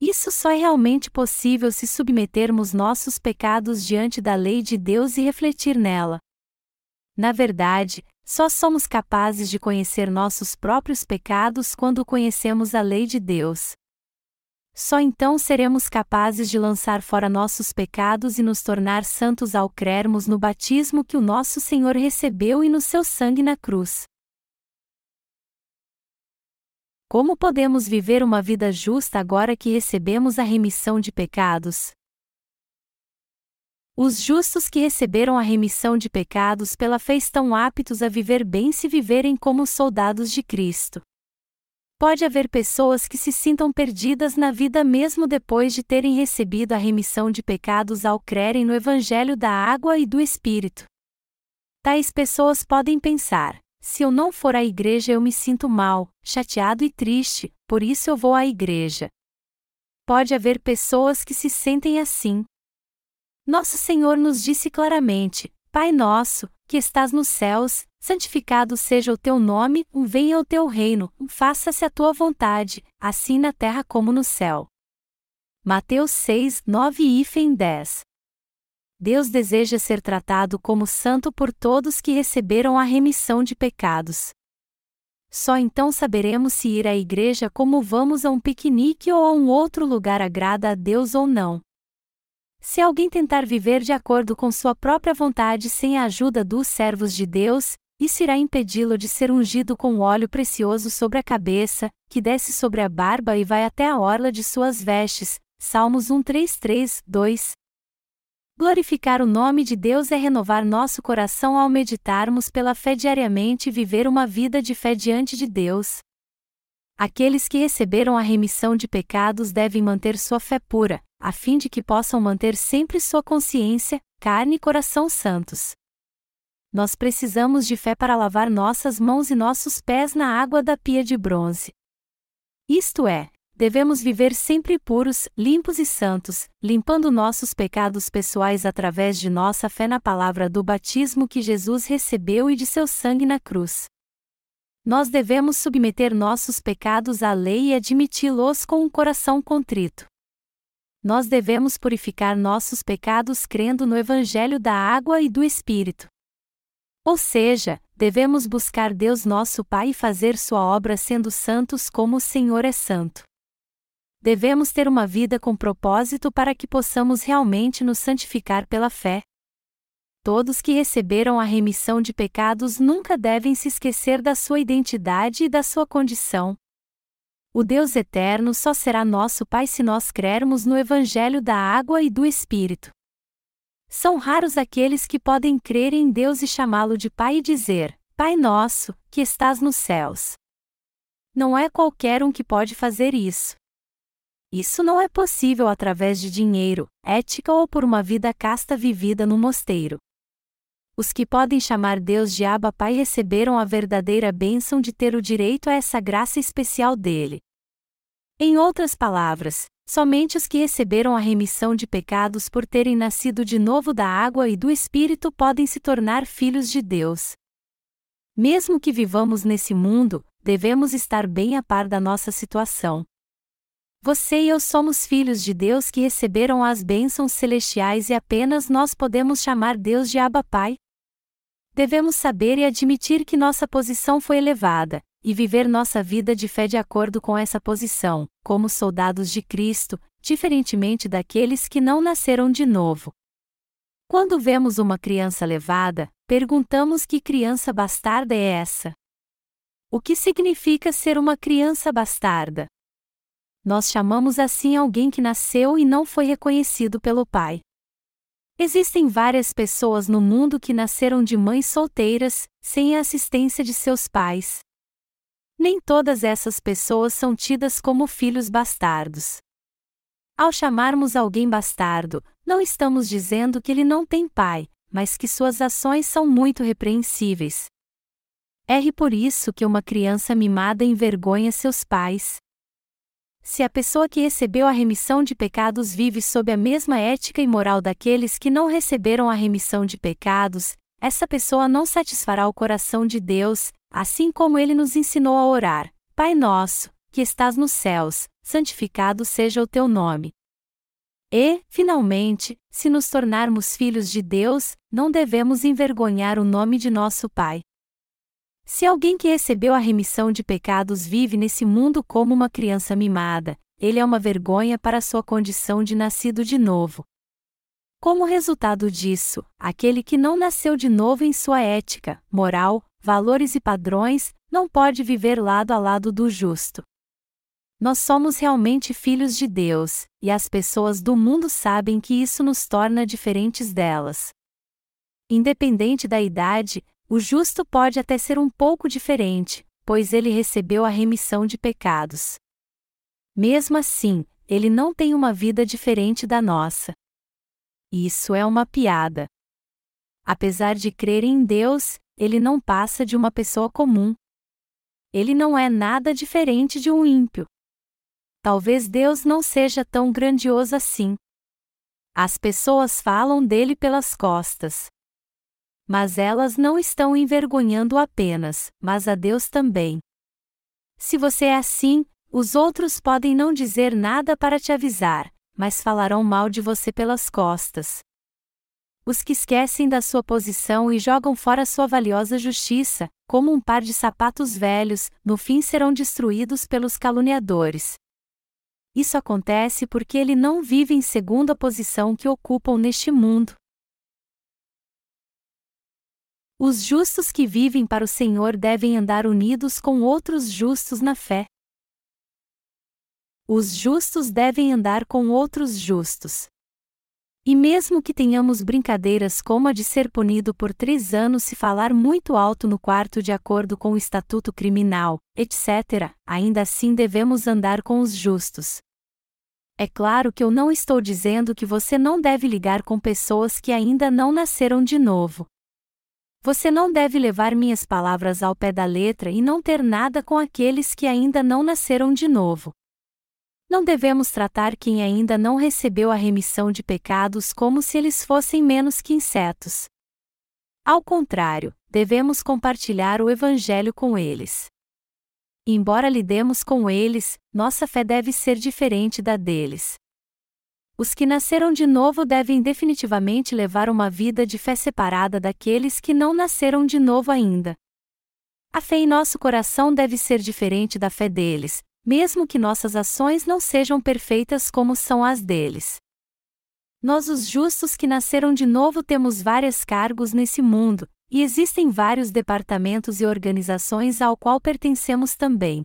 Isso só é realmente possível se submetermos nossos pecados diante da lei de Deus e refletir nela. Na verdade, só somos capazes de conhecer nossos próprios pecados quando conhecemos a lei de Deus. Só então seremos capazes de lançar fora nossos pecados e nos tornar santos ao crermos no batismo que o nosso Senhor recebeu e no seu sangue na cruz. Como podemos viver uma vida justa agora que recebemos a remissão de pecados? Os justos que receberam a remissão de pecados pela fé estão aptos a viver bem se viverem como soldados de Cristo. Pode haver pessoas que se sintam perdidas na vida mesmo depois de terem recebido a remissão de pecados ao crerem no Evangelho da água e do Espírito. Tais pessoas podem pensar: se eu não for à igreja, eu me sinto mal, chateado e triste, por isso eu vou à igreja. Pode haver pessoas que se sentem assim. Nosso Senhor nos disse claramente: Pai nosso, que estás nos céus, santificado seja o teu nome, venha o teu reino, faça-se a tua vontade, assim na terra como no céu. Mateus 6, 9 e 10 Deus deseja ser tratado como santo por todos que receberam a remissão de pecados. Só então saberemos se ir à igreja como vamos a um piquenique ou a um outro lugar agrada a Deus ou não. Se alguém tentar viver de acordo com sua própria vontade sem a ajuda dos servos de Deus, isso irá impedi-lo de ser ungido com óleo precioso sobre a cabeça, que desce sobre a barba e vai até a orla de suas vestes. Salmos 133, 2. Glorificar o nome de Deus é renovar nosso coração ao meditarmos pela fé diariamente e viver uma vida de fé diante de Deus. Aqueles que receberam a remissão de pecados devem manter sua fé pura, a fim de que possam manter sempre sua consciência, carne e coração santos. Nós precisamos de fé para lavar nossas mãos e nossos pés na água da pia de bronze. Isto é, devemos viver sempre puros, limpos e santos, limpando nossos pecados pessoais através de nossa fé na palavra do batismo que Jesus recebeu e de seu sangue na cruz. Nós devemos submeter nossos pecados à lei e admiti-los com um coração contrito. Nós devemos purificar nossos pecados crendo no Evangelho da água e do Espírito. Ou seja, devemos buscar Deus nosso Pai e fazer sua obra sendo santos como o Senhor é santo devemos ter uma vida com propósito para que possamos realmente nos santificar pela fé. Todos que receberam a remissão de pecados nunca devem se esquecer da sua identidade e da sua condição. O Deus eterno só será nosso Pai se nós crermos no Evangelho da água e do Espírito. São raros aqueles que podem crer em Deus e chamá-lo de Pai e dizer: Pai nosso, que estás nos céus. Não é qualquer um que pode fazer isso. Isso não é possível através de dinheiro, ética ou por uma vida casta vivida no mosteiro. Os que podem chamar Deus de Abba Pai receberam a verdadeira bênção de ter o direito a essa graça especial dele. Em outras palavras, somente os que receberam a remissão de pecados por terem nascido de novo da água e do Espírito podem se tornar filhos de Deus. Mesmo que vivamos nesse mundo, devemos estar bem a par da nossa situação. Você e eu somos filhos de Deus que receberam as bênçãos celestiais e apenas nós podemos chamar Deus de Abba Pai. Devemos saber e admitir que nossa posição foi elevada, e viver nossa vida de fé de acordo com essa posição, como soldados de Cristo, diferentemente daqueles que não nasceram de novo. Quando vemos uma criança levada, perguntamos que criança bastarda é essa? O que significa ser uma criança bastarda? nós chamamos assim alguém que nasceu e não foi reconhecido pelo Pai. Existem várias pessoas no mundo que nasceram de mães solteiras, sem a assistência de seus pais. Nem todas essas pessoas são tidas como filhos bastardos. Ao chamarmos alguém bastardo, não estamos dizendo que ele não tem pai, mas que suas ações são muito repreensíveis. É por isso que uma criança mimada envergonha seus pais. Se a pessoa que recebeu a remissão de pecados vive sob a mesma ética e moral daqueles que não receberam a remissão de pecados, essa pessoa não satisfará o coração de Deus, assim como ele nos ensinou a orar: Pai nosso, que estás nos céus, santificado seja o teu nome. E, finalmente, se nos tornarmos filhos de Deus, não devemos envergonhar o nome de nosso Pai. Se alguém que recebeu a remissão de pecados vive nesse mundo como uma criança mimada, ele é uma vergonha para sua condição de nascido de novo. Como resultado disso, aquele que não nasceu de novo em sua ética, moral, valores e padrões, não pode viver lado a lado do justo. Nós somos realmente filhos de Deus, e as pessoas do mundo sabem que isso nos torna diferentes delas. Independente da idade, o justo pode até ser um pouco diferente, pois ele recebeu a remissão de pecados. Mesmo assim, ele não tem uma vida diferente da nossa. Isso é uma piada. Apesar de crer em Deus, ele não passa de uma pessoa comum. Ele não é nada diferente de um ímpio. Talvez Deus não seja tão grandioso assim. As pessoas falam dele pelas costas, mas elas não estão envergonhando apenas, mas a Deus também. Se você é assim, os outros podem não dizer nada para te avisar, mas falarão mal de você pelas costas. Os que esquecem da sua posição e jogam fora sua valiosa justiça, como um par de sapatos velhos, no fim serão destruídos pelos caluniadores. Isso acontece porque ele não vive em segunda posição que ocupam neste mundo. Os justos que vivem para o Senhor devem andar unidos com outros justos na fé. Os justos devem andar com outros justos. E mesmo que tenhamos brincadeiras como a de ser punido por três anos se falar muito alto no quarto de acordo com o estatuto criminal, etc., ainda assim devemos andar com os justos. É claro que eu não estou dizendo que você não deve ligar com pessoas que ainda não nasceram de novo. Você não deve levar minhas palavras ao pé da letra e não ter nada com aqueles que ainda não nasceram de novo. Não devemos tratar quem ainda não recebeu a remissão de pecados como se eles fossem menos que insetos. Ao contrário, devemos compartilhar o Evangelho com eles. Embora lidemos com eles, nossa fé deve ser diferente da deles. Os que nasceram de novo devem definitivamente levar uma vida de fé separada daqueles que não nasceram de novo ainda. A fé em nosso coração deve ser diferente da fé deles, mesmo que nossas ações não sejam perfeitas como são as deles. Nós, os justos que nasceram de novo, temos vários cargos nesse mundo, e existem vários departamentos e organizações ao qual pertencemos também.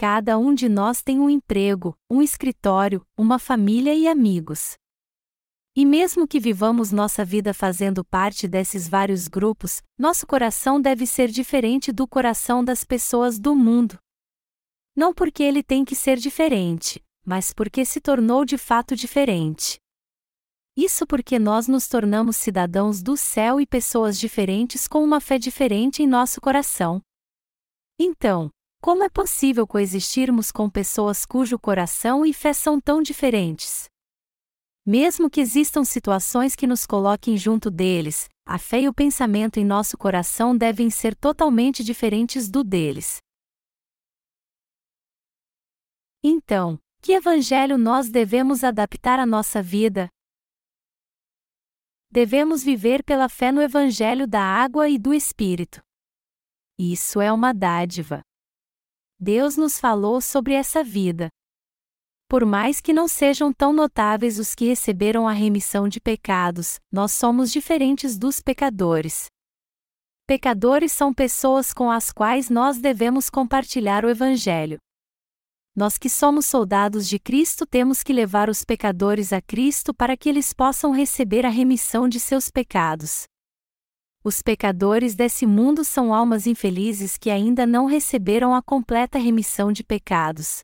Cada um de nós tem um emprego, um escritório, uma família e amigos. E mesmo que vivamos nossa vida fazendo parte desses vários grupos, nosso coração deve ser diferente do coração das pessoas do mundo. Não porque ele tem que ser diferente, mas porque se tornou de fato diferente. Isso porque nós nos tornamos cidadãos do céu e pessoas diferentes com uma fé diferente em nosso coração. Então, como é possível coexistirmos com pessoas cujo coração e fé são tão diferentes? Mesmo que existam situações que nos coloquem junto deles, a fé e o pensamento em nosso coração devem ser totalmente diferentes do deles. Então, que evangelho nós devemos adaptar à nossa vida? Devemos viver pela fé no evangelho da água e do Espírito. Isso é uma dádiva. Deus nos falou sobre essa vida. Por mais que não sejam tão notáveis os que receberam a remissão de pecados, nós somos diferentes dos pecadores. Pecadores são pessoas com as quais nós devemos compartilhar o Evangelho. Nós que somos soldados de Cristo temos que levar os pecadores a Cristo para que eles possam receber a remissão de seus pecados. Os pecadores desse mundo são almas infelizes que ainda não receberam a completa remissão de pecados.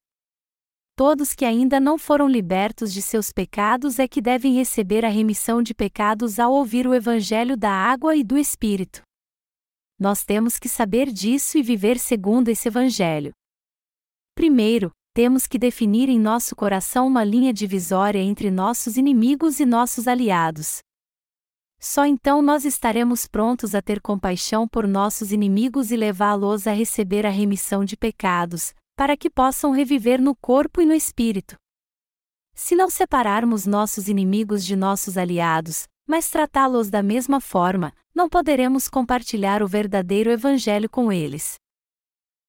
Todos que ainda não foram libertos de seus pecados é que devem receber a remissão de pecados ao ouvir o Evangelho da água e do Espírito. Nós temos que saber disso e viver segundo esse Evangelho. Primeiro, temos que definir em nosso coração uma linha divisória entre nossos inimigos e nossos aliados. Só então nós estaremos prontos a ter compaixão por nossos inimigos e levá-los a receber a remissão de pecados, para que possam reviver no corpo e no espírito. Se não separarmos nossos inimigos de nossos aliados, mas tratá-los da mesma forma, não poderemos compartilhar o verdadeiro Evangelho com eles.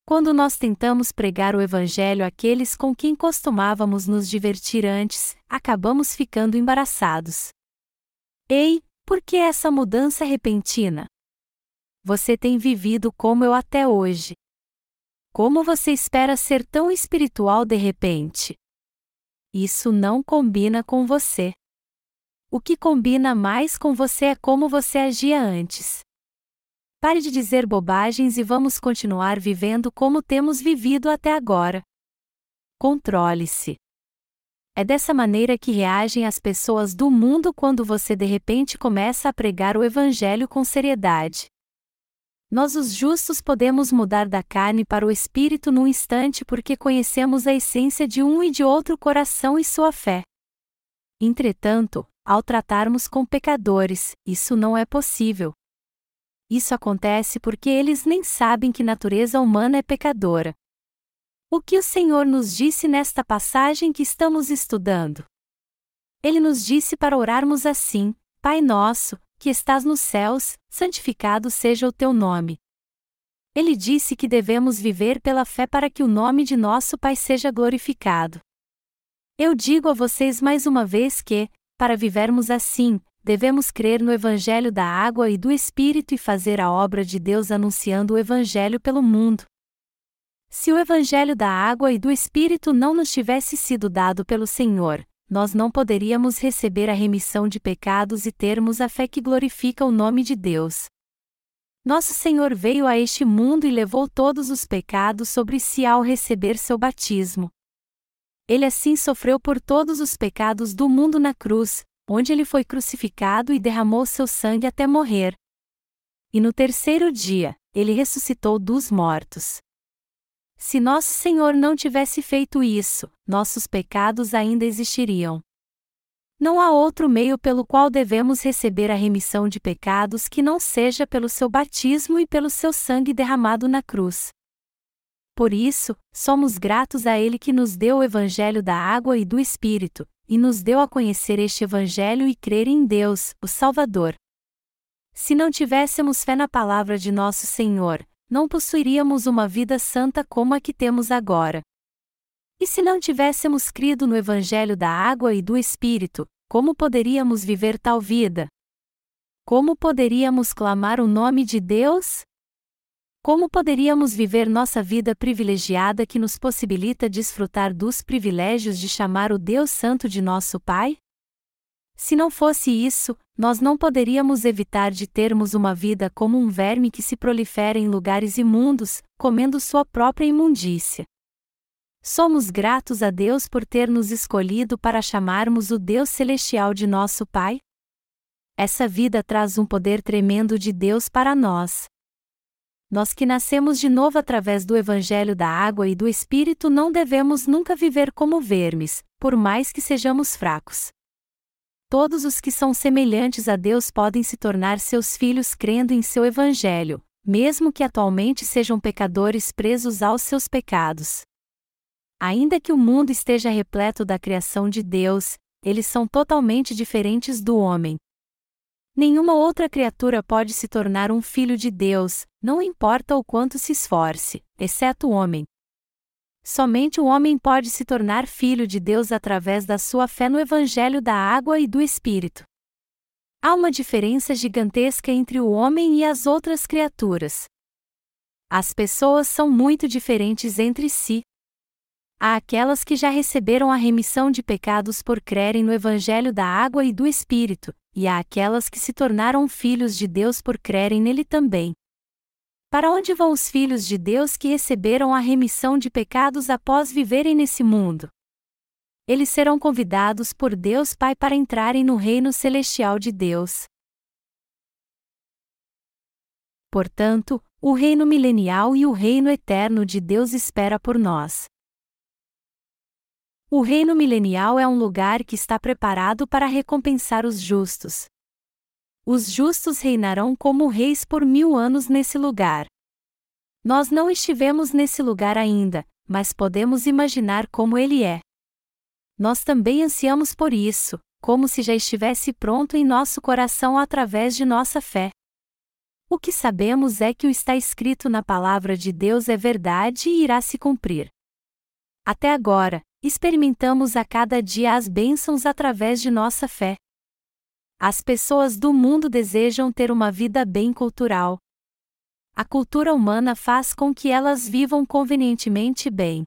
Quando nós tentamos pregar o Evangelho àqueles com quem costumávamos nos divertir antes, acabamos ficando embaraçados. Ei, por que essa mudança repentina? Você tem vivido como eu até hoje. Como você espera ser tão espiritual de repente? Isso não combina com você. O que combina mais com você é como você agia antes. Pare de dizer bobagens e vamos continuar vivendo como temos vivido até agora. Controle-se. É dessa maneira que reagem as pessoas do mundo quando você de repente começa a pregar o Evangelho com seriedade. Nós, os justos, podemos mudar da carne para o espírito num instante porque conhecemos a essência de um e de outro coração e sua fé. Entretanto, ao tratarmos com pecadores, isso não é possível. Isso acontece porque eles nem sabem que natureza humana é pecadora. O que o Senhor nos disse nesta passagem que estamos estudando? Ele nos disse para orarmos assim: Pai nosso, que estás nos céus, santificado seja o teu nome. Ele disse que devemos viver pela fé para que o nome de nosso Pai seja glorificado. Eu digo a vocês mais uma vez que, para vivermos assim, devemos crer no Evangelho da água e do Espírito e fazer a obra de Deus anunciando o Evangelho pelo mundo. Se o Evangelho da água e do Espírito não nos tivesse sido dado pelo Senhor, nós não poderíamos receber a remissão de pecados e termos a fé que glorifica o nome de Deus. Nosso Senhor veio a este mundo e levou todos os pecados sobre si ao receber seu batismo. Ele assim sofreu por todos os pecados do mundo na cruz, onde ele foi crucificado e derramou seu sangue até morrer. E no terceiro dia, ele ressuscitou dos mortos. Se nosso Senhor não tivesse feito isso, nossos pecados ainda existiriam. Não há outro meio pelo qual devemos receber a remissão de pecados que não seja pelo seu batismo e pelo seu sangue derramado na cruz. Por isso, somos gratos a Ele que nos deu o Evangelho da água e do Espírito, e nos deu a conhecer este Evangelho e crer em Deus, o Salvador. Se não tivéssemos fé na palavra de nosso Senhor, não possuiríamos uma vida santa como a que temos agora. E se não tivéssemos crido no Evangelho da água e do Espírito, como poderíamos viver tal vida? Como poderíamos clamar o nome de Deus? Como poderíamos viver nossa vida privilegiada que nos possibilita desfrutar dos privilégios de chamar o Deus Santo de nosso Pai? Se não fosse isso, nós não poderíamos evitar de termos uma vida como um verme que se prolifera em lugares imundos, comendo sua própria imundícia. Somos gratos a Deus por ter nos escolhido para chamarmos o Deus celestial de nosso Pai? Essa vida traz um poder tremendo de Deus para nós. Nós que nascemos de novo através do Evangelho da água e do Espírito não devemos nunca viver como vermes, por mais que sejamos fracos. Todos os que são semelhantes a Deus podem se tornar seus filhos crendo em seu Evangelho, mesmo que atualmente sejam pecadores presos aos seus pecados. Ainda que o mundo esteja repleto da criação de Deus, eles são totalmente diferentes do homem, Nenhuma outra criatura pode se tornar um filho de Deus, não importa o quanto se esforce, exceto o homem. Somente o homem pode se tornar filho de Deus através da sua fé no Evangelho da água e do Espírito. Há uma diferença gigantesca entre o homem e as outras criaturas. As pessoas são muito diferentes entre si. Há aquelas que já receberam a remissão de pecados por crerem no Evangelho da água e do Espírito, e há aquelas que se tornaram filhos de Deus por crerem nele também. Para onde vão os filhos de Deus que receberam a remissão de pecados após viverem nesse mundo? Eles serão convidados por Deus Pai para entrarem no reino celestial de Deus. Portanto, o reino milenial e o reino eterno de Deus espera por nós. O reino milenial é um lugar que está preparado para recompensar os justos. Os justos reinarão como reis por mil anos nesse lugar. Nós não estivemos nesse lugar ainda, mas podemos imaginar como ele é. Nós também ansiamos por isso, como se já estivesse pronto em nosso coração através de nossa fé. O que sabemos é que o está escrito na palavra de Deus é verdade e irá se cumprir. Até agora, experimentamos a cada dia as bênçãos através de nossa fé. As pessoas do mundo desejam ter uma vida bem cultural. A cultura humana faz com que elas vivam convenientemente bem.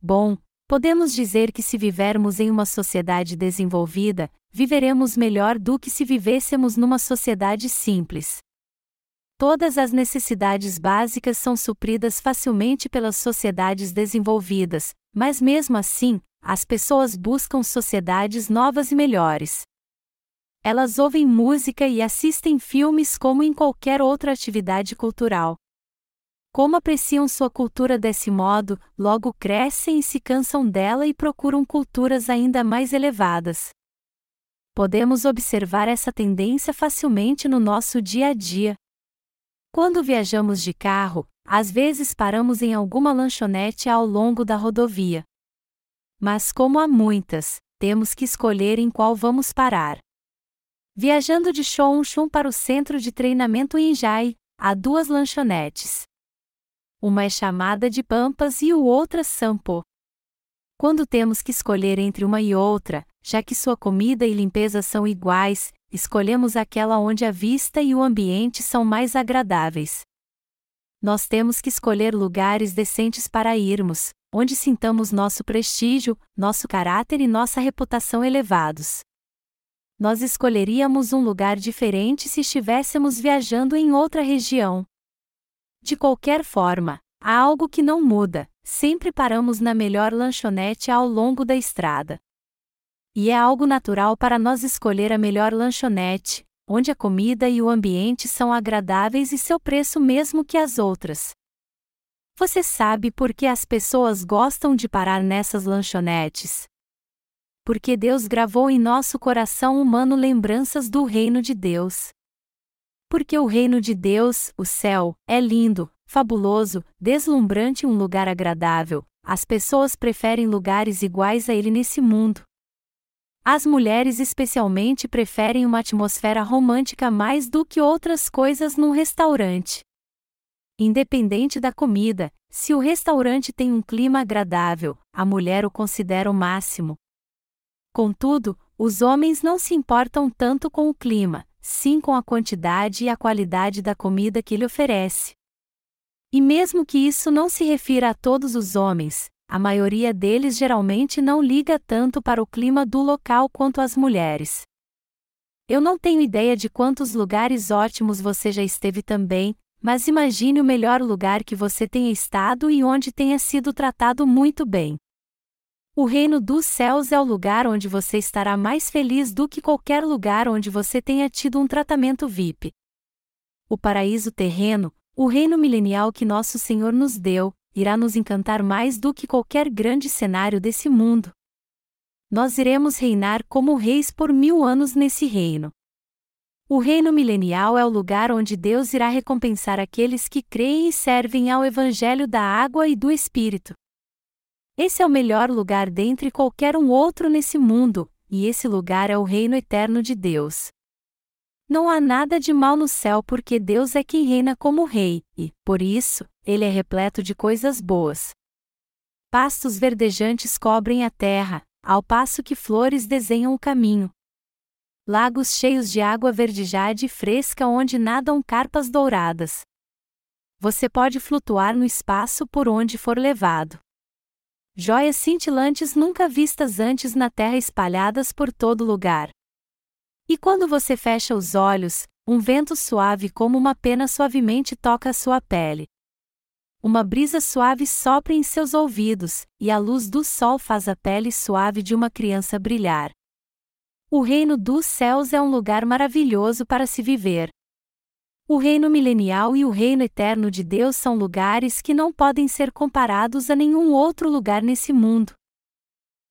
Bom, podemos dizer que se vivermos em uma sociedade desenvolvida, viveremos melhor do que se vivêssemos numa sociedade simples. Todas as necessidades básicas são supridas facilmente pelas sociedades desenvolvidas, mas mesmo assim, as pessoas buscam sociedades novas e melhores. Elas ouvem música e assistem filmes como em qualquer outra atividade cultural. Como apreciam sua cultura desse modo, logo crescem e se cansam dela e procuram culturas ainda mais elevadas. Podemos observar essa tendência facilmente no nosso dia a dia. Quando viajamos de carro, às vezes paramos em alguma lanchonete ao longo da rodovia. Mas como há muitas, temos que escolher em qual vamos parar. Viajando de Chongchun para o centro de treinamento em Jai, há duas lanchonetes. Uma é chamada de Pampas e o outra Sampo. Quando temos que escolher entre uma e outra, já que sua comida e limpeza são iguais, escolhemos aquela onde a vista e o ambiente são mais agradáveis nós temos que escolher lugares decentes para irmos, onde sintamos nosso prestígio, nosso caráter e nossa reputação elevados. Nós escolheríamos um lugar diferente se estivéssemos viajando em outra região. De qualquer forma, há algo que não muda, sempre paramos na melhor lanchonete ao longo da estrada. E é algo natural para nós escolher a melhor lanchonete, onde a comida e o ambiente são agradáveis e seu preço mesmo que as outras. Você sabe por que as pessoas gostam de parar nessas lanchonetes? Porque Deus gravou em nosso coração humano lembranças do reino de Deus. Porque o reino de Deus, o céu, é lindo, fabuloso, deslumbrante um lugar agradável, as pessoas preferem lugares iguais a ele nesse mundo. As mulheres especialmente preferem uma atmosfera romântica mais do que outras coisas num restaurante. Independente da comida, se o restaurante tem um clima agradável, a mulher o considera o máximo. Contudo, os homens não se importam tanto com o clima, sim com a quantidade e a qualidade da comida que ele oferece. E mesmo que isso não se refira a todos os homens, a maioria deles geralmente não liga tanto para o clima do local quanto as mulheres. Eu não tenho ideia de quantos lugares ótimos você já esteve também, mas imagine o melhor lugar que você tenha estado e onde tenha sido tratado muito bem. O reino dos céus é o lugar onde você estará mais feliz do que qualquer lugar onde você tenha tido um tratamento VIP. O paraíso terreno, o reino milenial que nosso Senhor nos deu, irá nos encantar mais do que qualquer grande cenário desse mundo. Nós iremos reinar como reis por mil anos nesse reino. O reino milenial é o lugar onde Deus irá recompensar aqueles que creem e servem ao Evangelho da água e do Espírito. Esse é o melhor lugar dentre qualquer um outro nesse mundo, e esse lugar é o reino eterno de Deus. Não há nada de mal no céu porque Deus é quem reina como Rei, e, por isso, ele é repleto de coisas boas. Pastos verdejantes cobrem a terra, ao passo que flores desenham o caminho. Lagos cheios de água verdejade e fresca onde nadam carpas douradas. Você pode flutuar no espaço por onde for levado. Joias cintilantes nunca vistas antes na terra espalhadas por todo lugar. E quando você fecha os olhos, um vento suave como uma pena suavemente toca a sua pele. Uma brisa suave sopra em seus ouvidos, e a luz do sol faz a pele suave de uma criança brilhar. O reino dos céus é um lugar maravilhoso para se viver. O reino milenial e o reino eterno de Deus são lugares que não podem ser comparados a nenhum outro lugar nesse mundo.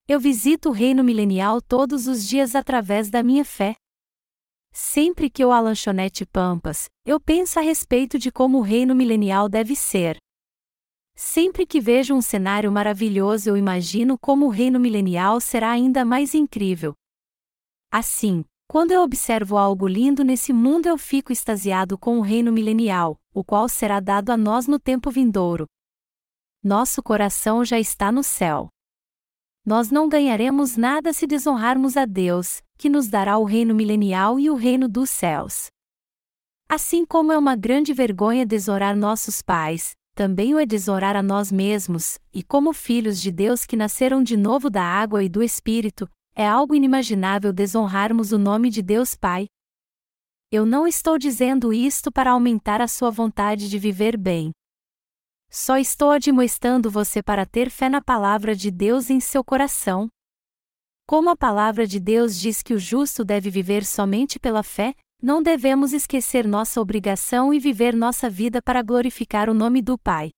Eu visito o reino milenial todos os dias através da minha fé. Sempre que eu a lanchonete Pampas, eu penso a respeito de como o reino milenial deve ser. Sempre que vejo um cenário maravilhoso, eu imagino como o reino milenial será ainda mais incrível. Assim, quando eu observo algo lindo nesse mundo, eu fico extasiado com o reino milenial, o qual será dado a nós no tempo vindouro. Nosso coração já está no céu. Nós não ganharemos nada se desonrarmos a Deus, que nos dará o reino milenial e o reino dos céus. Assim como é uma grande vergonha desonrar nossos pais, também o é desonrar a nós mesmos, e como filhos de Deus que nasceram de novo da água e do Espírito, é algo inimaginável desonrarmos o nome de Deus Pai. Eu não estou dizendo isto para aumentar a sua vontade de viver bem. Só estou admoestando você para ter fé na palavra de Deus em seu coração. Como a palavra de Deus diz que o justo deve viver somente pela fé, não devemos esquecer nossa obrigação e viver nossa vida para glorificar o nome do Pai.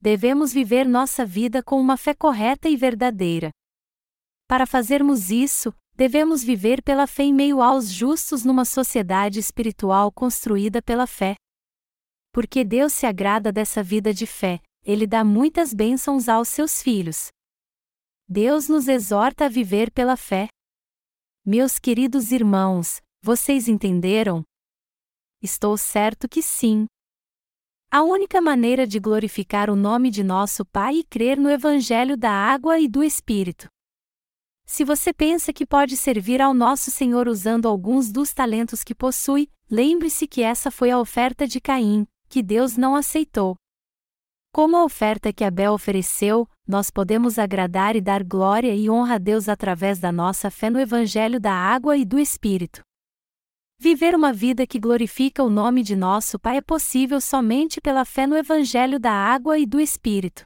Devemos viver nossa vida com uma fé correta e verdadeira. Para fazermos isso, devemos viver pela fé em meio aos justos numa sociedade espiritual construída pela fé. Porque Deus se agrada dessa vida de fé, Ele dá muitas bênçãos aos seus filhos. Deus nos exorta a viver pela fé. Meus queridos irmãos, vocês entenderam? Estou certo que sim. A única maneira de glorificar o nome de nosso Pai é crer no Evangelho da Água e do Espírito. Se você pensa que pode servir ao nosso Senhor usando alguns dos talentos que possui, lembre-se que essa foi a oferta de Caim, que Deus não aceitou. Como a oferta que Abel ofereceu, nós podemos agradar e dar glória e honra a Deus através da nossa fé no Evangelho da Água e do Espírito. Viver uma vida que glorifica o nome de nosso Pai é possível somente pela fé no Evangelho da Água e do Espírito.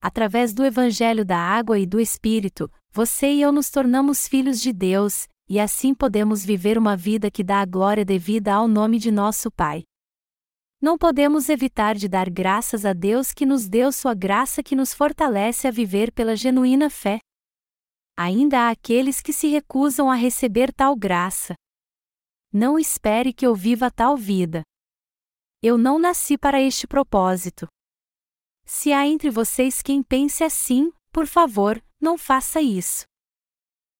Através do Evangelho da Água e do Espírito, você e eu nos tornamos filhos de Deus, e assim podemos viver uma vida que dá a glória devida ao nome de nosso Pai. Não podemos evitar de dar graças a Deus que nos deu sua graça que nos fortalece a viver pela genuína fé. Ainda há aqueles que se recusam a receber tal graça. Não espere que eu viva tal vida. Eu não nasci para este propósito. Se há entre vocês quem pense assim, por favor, não faça isso.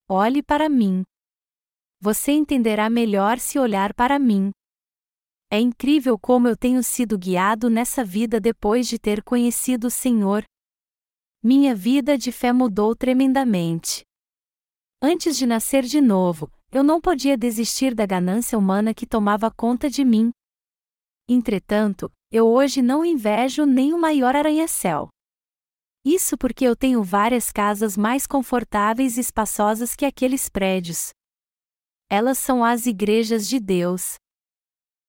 Olhe para mim. Você entenderá melhor se olhar para mim. É incrível como eu tenho sido guiado nessa vida depois de ter conhecido o Senhor. Minha vida de fé mudou tremendamente. Antes de nascer de novo, eu não podia desistir da ganância humana que tomava conta de mim. Entretanto, eu hoje não invejo nem o maior arranha-céu. Isso porque eu tenho várias casas mais confortáveis e espaçosas que aqueles prédios. Elas são as igrejas de Deus.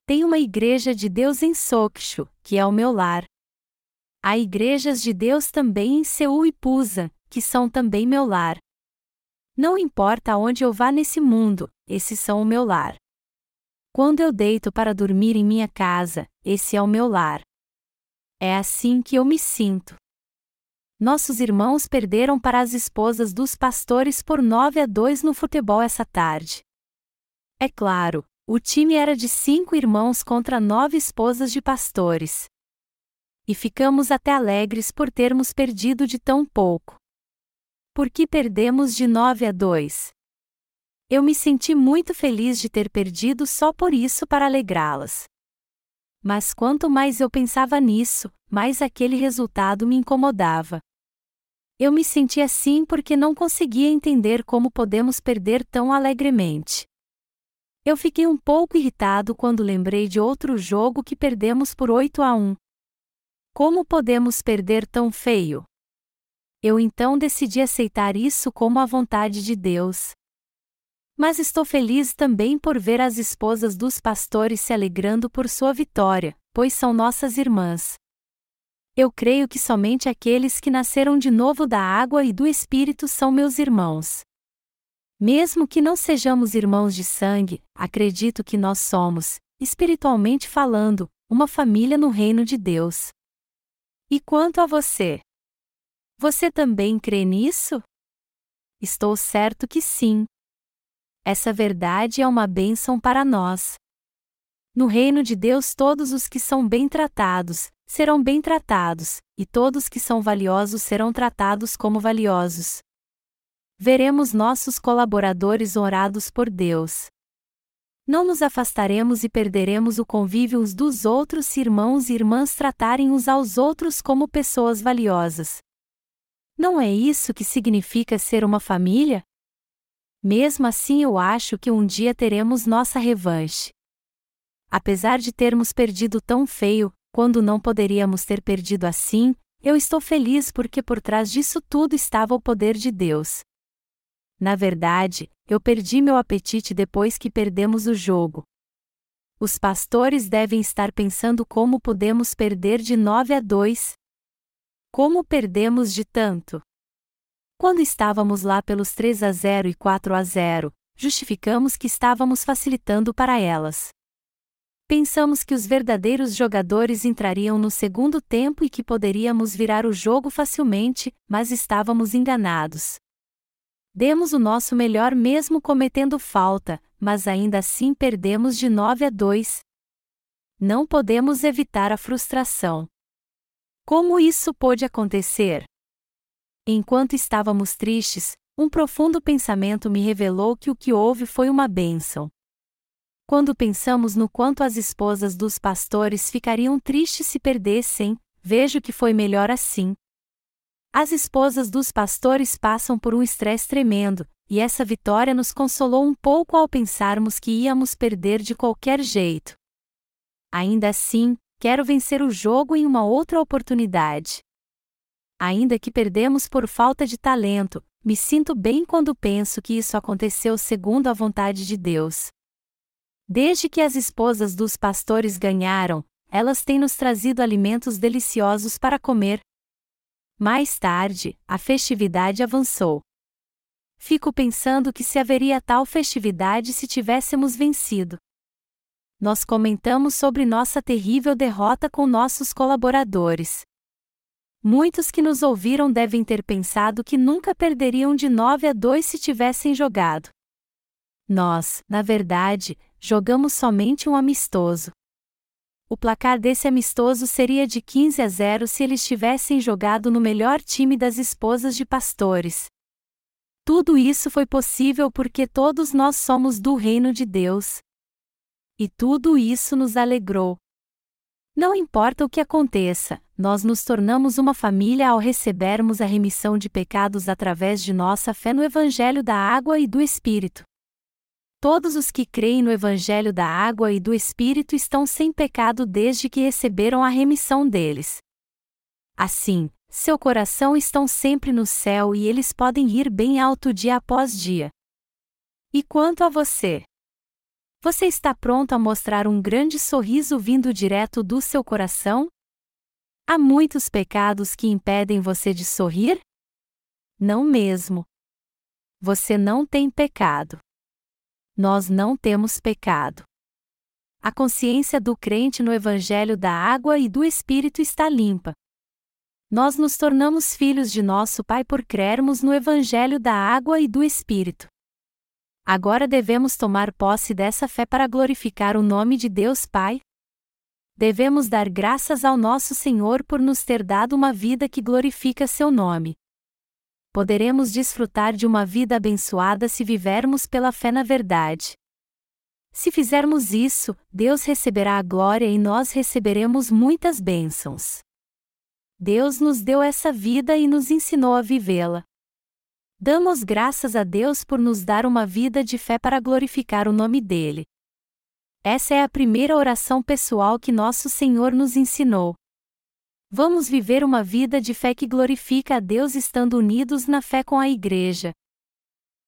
Tem uma igreja de Deus em Sokshu, que é o meu lar. Há igrejas de Deus também em Seul e Pusa, que são também meu lar. Não importa aonde eu vá nesse mundo, esses são o meu lar. Quando eu deito para dormir em minha casa, esse é o meu lar. É assim que eu me sinto nossos irmãos perderam para as esposas dos pastores por 9 a 2 no futebol essa tarde. É claro, o time era de cinco irmãos contra nove esposas de pastores. E ficamos até alegres por termos perdido de tão pouco. Por que perdemos de 9 a 2? Eu me senti muito feliz de ter perdido só por isso para alegrá-las. Mas quanto mais eu pensava nisso, mais aquele resultado me incomodava. Eu me senti assim porque não conseguia entender como podemos perder tão alegremente. Eu fiquei um pouco irritado quando lembrei de outro jogo que perdemos por 8 a 1. Como podemos perder tão feio? Eu então decidi aceitar isso como a vontade de Deus. Mas estou feliz também por ver as esposas dos pastores se alegrando por sua vitória, pois são nossas irmãs. Eu creio que somente aqueles que nasceram de novo da água e do Espírito são meus irmãos. Mesmo que não sejamos irmãos de sangue, acredito que nós somos, espiritualmente falando, uma família no reino de Deus. E quanto a você? Você também crê nisso? Estou certo que sim. Essa verdade é uma bênção para nós. No reino de Deus, todos os que são bem tratados, serão bem tratados, e todos que são valiosos serão tratados como valiosos. Veremos nossos colaboradores honrados por Deus. Não nos afastaremos e perderemos o convívio uns dos outros se irmãos e irmãs tratarem uns aos outros como pessoas valiosas. Não é isso que significa ser uma família? Mesmo assim, eu acho que um dia teremos nossa revanche. Apesar de termos perdido tão feio, quando não poderíamos ter perdido assim, eu estou feliz porque por trás disso tudo estava o poder de Deus. Na verdade, eu perdi meu apetite depois que perdemos o jogo. Os pastores devem estar pensando como podemos perder de 9 a 2. Como perdemos de tanto? Quando estávamos lá pelos 3 a 0 e 4 a 0, justificamos que estávamos facilitando para elas. Pensamos que os verdadeiros jogadores entrariam no segundo tempo e que poderíamos virar o jogo facilmente, mas estávamos enganados. Demos o nosso melhor mesmo cometendo falta, mas ainda assim perdemos de 9 a 2. Não podemos evitar a frustração. Como isso pôde acontecer? Enquanto estávamos tristes, um profundo pensamento me revelou que o que houve foi uma bênção. Quando pensamos no quanto as esposas dos pastores ficariam tristes se perdessem, vejo que foi melhor assim, as esposas dos pastores passam por um estresse tremendo, e essa vitória nos consolou um pouco ao pensarmos que íamos perder de qualquer jeito. Ainda assim, quero vencer o jogo em uma outra oportunidade. Ainda que perdemos por falta de talento, me sinto bem quando penso que isso aconteceu segundo a vontade de Deus. Desde que as esposas dos pastores ganharam, elas têm nos trazido alimentos deliciosos para comer, mais tarde, a festividade avançou. Fico pensando que se haveria tal festividade se tivéssemos vencido. Nós comentamos sobre nossa terrível derrota com nossos colaboradores. Muitos que nos ouviram devem ter pensado que nunca perderiam de 9 a 2 se tivessem jogado. Nós, na verdade, jogamos somente um amistoso. O placar desse amistoso seria de 15 a 0 se eles tivessem jogado no melhor time das esposas de pastores. Tudo isso foi possível porque todos nós somos do reino de Deus. E tudo isso nos alegrou. Não importa o que aconteça, nós nos tornamos uma família ao recebermos a remissão de pecados através de nossa fé no Evangelho da Água e do Espírito. Todos os que creem no Evangelho da água e do Espírito estão sem pecado desde que receberam a remissão deles. Assim, seu coração estão sempre no céu e eles podem ir bem alto dia após dia. E quanto a você? Você está pronto a mostrar um grande sorriso vindo direto do seu coração? Há muitos pecados que impedem você de sorrir? Não mesmo. Você não tem pecado nós não temos pecado. A consciência do crente no Evangelho da água e do Espírito está limpa. Nós nos tornamos filhos de nosso Pai por crermos no Evangelho da água e do Espírito. Agora devemos tomar posse dessa fé para glorificar o nome de Deus Pai. Devemos dar graças ao nosso Senhor por nos ter dado uma vida que glorifica seu nome poderemos desfrutar de uma vida abençoada se vivermos pela fé na verdade. Se fizermos isso, Deus receberá a glória e nós receberemos muitas bênçãos. Deus nos deu essa vida e nos ensinou a vivê-la. Damos graças a Deus por nos dar uma vida de fé para glorificar o nome dele. Essa é a primeira oração pessoal que nosso Senhor nos ensinou. Vamos viver uma vida de fé que glorifica a Deus estando unidos na fé com a Igreja.